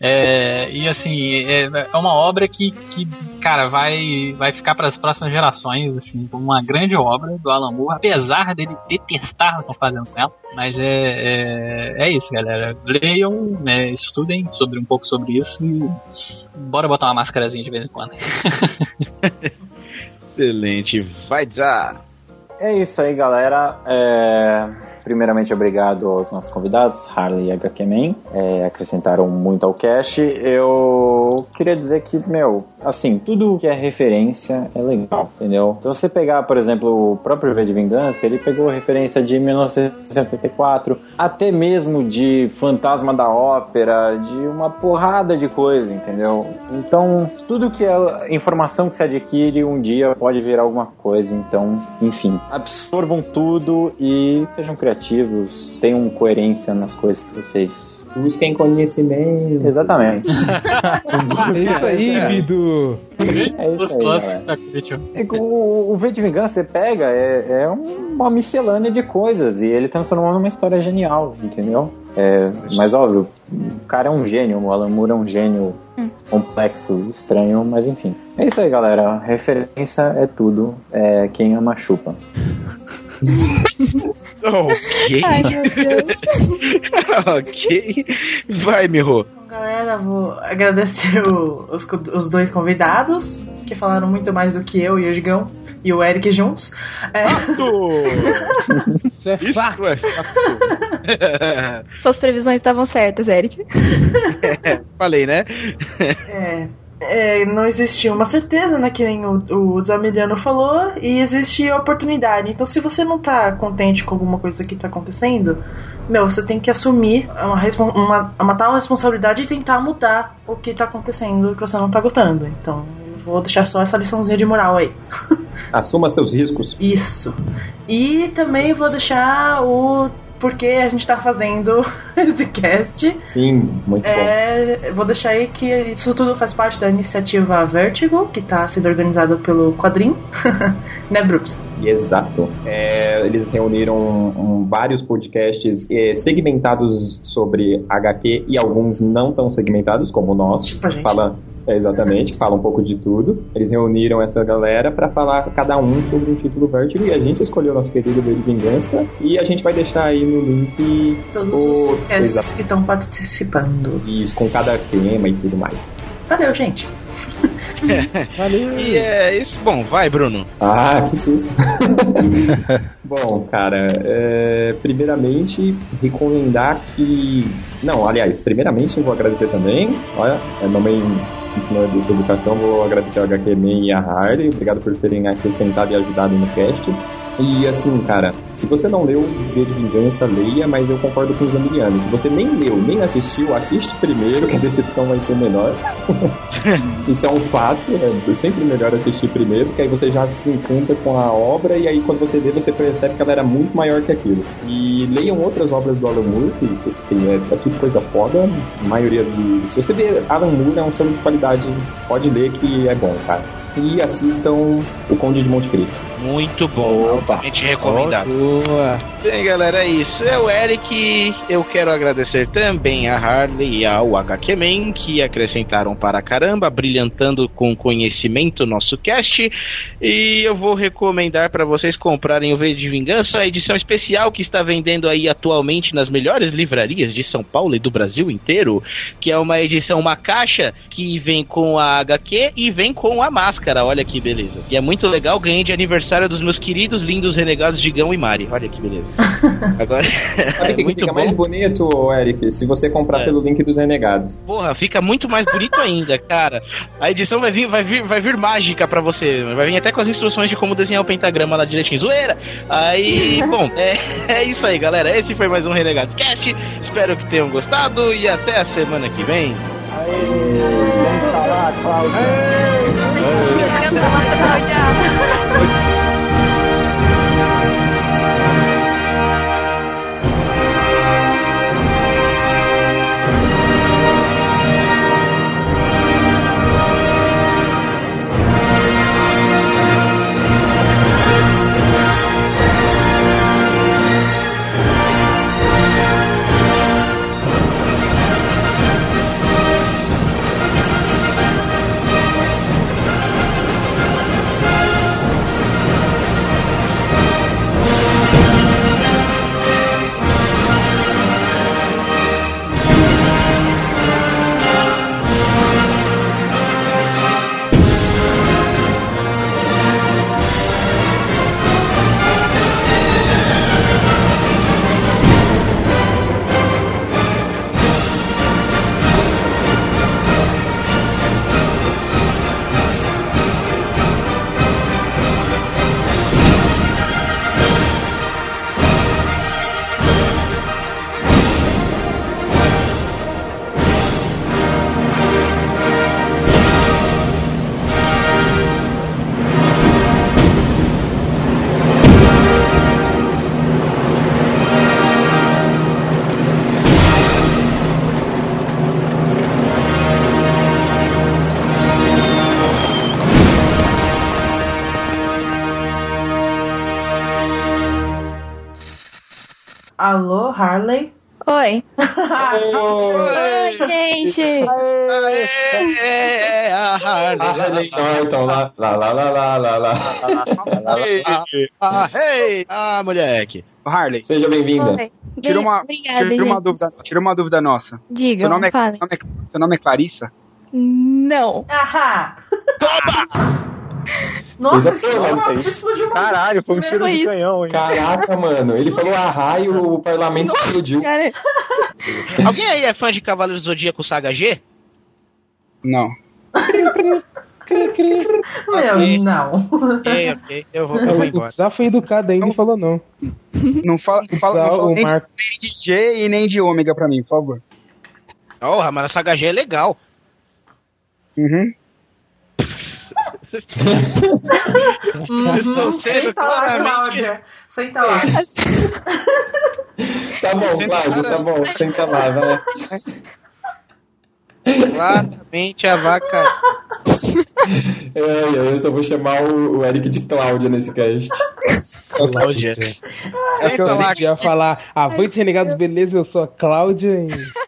É, e assim, é, é uma obra que, que cara, vai, vai ficar para as próximas gerações, assim, como uma grande obra do Alan Moore, apesar dele detestar o que estão fazendo com ela. Mas é, é, é isso, galera. Leiam, né, estudem sobre um pouco sobre isso e bora botar uma máscarazinha de vez em quando. [LAUGHS] Excelente, vai, Zá. É isso aí, galera. É, Primeiramente, obrigado aos nossos convidados, Harley e HQ Man. É, acrescentaram muito ao cast. Eu queria dizer que, meu, assim, tudo que é referência é legal, entendeu? Se você pegar, por exemplo, o próprio V de Vingança, ele pegou referência de 1974, até mesmo de Fantasma da Ópera, de uma porrada de coisa, entendeu? Então, tudo que é informação que se adquire um dia pode virar alguma coisa. Então, enfim, absorvam tudo e sejam criativos, tenham coerência nas coisas que vocês Busquem conhecimento. Exatamente. [LAUGHS] É isso aí, Bidu. É isso aí, galera. É o, o V de Vingança, você pega, é, é uma miscelânea de coisas e ele transformou numa história genial, entendeu? É, mas óbvio, o cara é um gênio, o Alan Moore é um gênio complexo, estranho, mas enfim. É isso aí, galera. Referência é tudo. É, quem ama chupa. Ok. Ai, meu Deus. [LAUGHS] ok. Vai, Miho. Galera, vou agradecer o- os, os dois convidados, que falaram muito mais do que eu e o Gigão e o Eric juntos. É, Isso é fato. Suas previsões estavam certas, Eric. [LAUGHS] Falei, né? é, é, não existe uma certeza, né? Que nem o, o Zamiliano falou, e existe oportunidade. Então, se você não tá contente com alguma coisa que tá acontecendo, meu, você tem que assumir uma, uma, uma tal responsabilidade e tentar mudar o que tá acontecendo que você não tá gostando. Então, vou deixar só essa liçãozinha de moral aí. [LAUGHS] Assuma seus riscos. Isso. E também vou deixar o porquê a gente tá fazendo [LAUGHS] esse cast. Sim, muito bom. É, vou deixar aí que isso tudo faz parte da iniciativa Vertigo, que está sendo organizada pelo Quadrim. [LAUGHS] né, Brooks? Exato. É, eles reuniram um, vários podcasts eh, segmentados sobre HQ e alguns não tão segmentados, como o nosso. Tipo a gente. Fala, é, exatamente, fala um pouco de tudo. Eles reuniram essa galera para falar cada um sobre o título Vertigo e a gente escolheu o nosso querido V de Vingança e a gente vai deixar aí no link Todos o- os Exato. que estão participando. Isso, com cada tema e tudo mais. Valeu, gente. [LAUGHS] Valeu. E é isso. Bom, vai, Bruno. Ah, que susto. [LAUGHS] Bom, cara, é, primeiramente, recomendar que. Não, aliás, primeiramente eu vou agradecer também. Olha, a mamãe ensinou de educação, vou agradecer ao HQ Man e a Harley. Obrigado por terem acrescentado e ajudado no cast. E assim, cara, se você não leu V de Vingança, leia, mas eu concordo com os Zamilianos. Se você nem leu, nem assistiu, assiste primeiro, que a decepção vai ser menor. [LAUGHS] Isso é um fato, é sempre melhor assistir primeiro, porque aí você já se encanta com a obra e aí quando você lê, você percebe que ela era muito maior que aquilo. E leiam outras obras do Alan Moore, que tem, é, é tudo coisa foda. A maioria de. Se você vê Alan Moore, é um selo de qualidade, pode ler que é bom, cara. E assistam O Conde de Monte Cristo. Muito bom, altamente recomendado. Boa. Bem, galera, é isso. É o Eric. Eu quero agradecer também a Harley e ao HQ Man que acrescentaram para caramba, brilhantando com conhecimento nosso cast. E eu vou recomendar para vocês comprarem o V de Vingança, a edição especial que está vendendo aí atualmente nas melhores livrarias de São Paulo e do Brasil inteiro, que é uma edição, uma caixa que vem com a HQ e vem com a máscara. Olha que beleza. E é muito legal, ganhei de aniversário dos meus queridos lindos renegados Digão e Mari. Olha que beleza. [LAUGHS] Agora, Sabe [LAUGHS] o que muito fica bom. mais bonito, Eric? Se você comprar É. pelo link dos Renegados. Porra, fica muito mais bonito ainda, cara. A edição vai vir, vai vir, vai vir mágica pra você. Vai vir até com as instruções de como desenhar o pentagrama lá direitinho. Zoeira! Aí, [LAUGHS] bom, é, é isso aí, galera. Esse foi mais um Renegados Cast. Espero que tenham gostado e até a semana que vem. Ganda naman sa Alô, Harley? Oi. [LAUGHS] Oi, gente. É, a Harley. Harley Norton, lá, lá, lá, lá, lá, lá, lá. Ah, hey, ah, moleque. Harley. Seja bem-vinda. Tira uma, Obrigada, tira uma dúvida, tira uma dúvida nossa. Diga, seu nome, é, fala. seu nome é, seu nome é Clarissa? Não. Ahá! Nossa, explodiu, explodiu Caralho, foi um Foi tiro de isso. canhão, hein? Caraca, mano. Ele falou ahá e o parlamento explodiu. Cara, [LAUGHS] Alguém aí é fã de Cavaleiros do Zodíaco Saga G? Não. Meu, não. Ok, ok. Eu vou, eu vou O embora. Zá foi educado ainda e falou não. Não fala, não fala, não fala o nem, Marco. nem de G e nem de ômega pra mim, por favor. Porra, mas a Saga G é legal. Uhum. Uhum, sendo Senta lá, claramente- Cláudia. Senta lá. Tá bom, Cláudio, tá bom. Senta lá, vai. Claramente a vaca. É, eu só vou chamar o, o Eric de Cláudia nesse cast. Cláudia. É que eu ia falar, avante renegados, beleza, eu sou a Cláudia. e-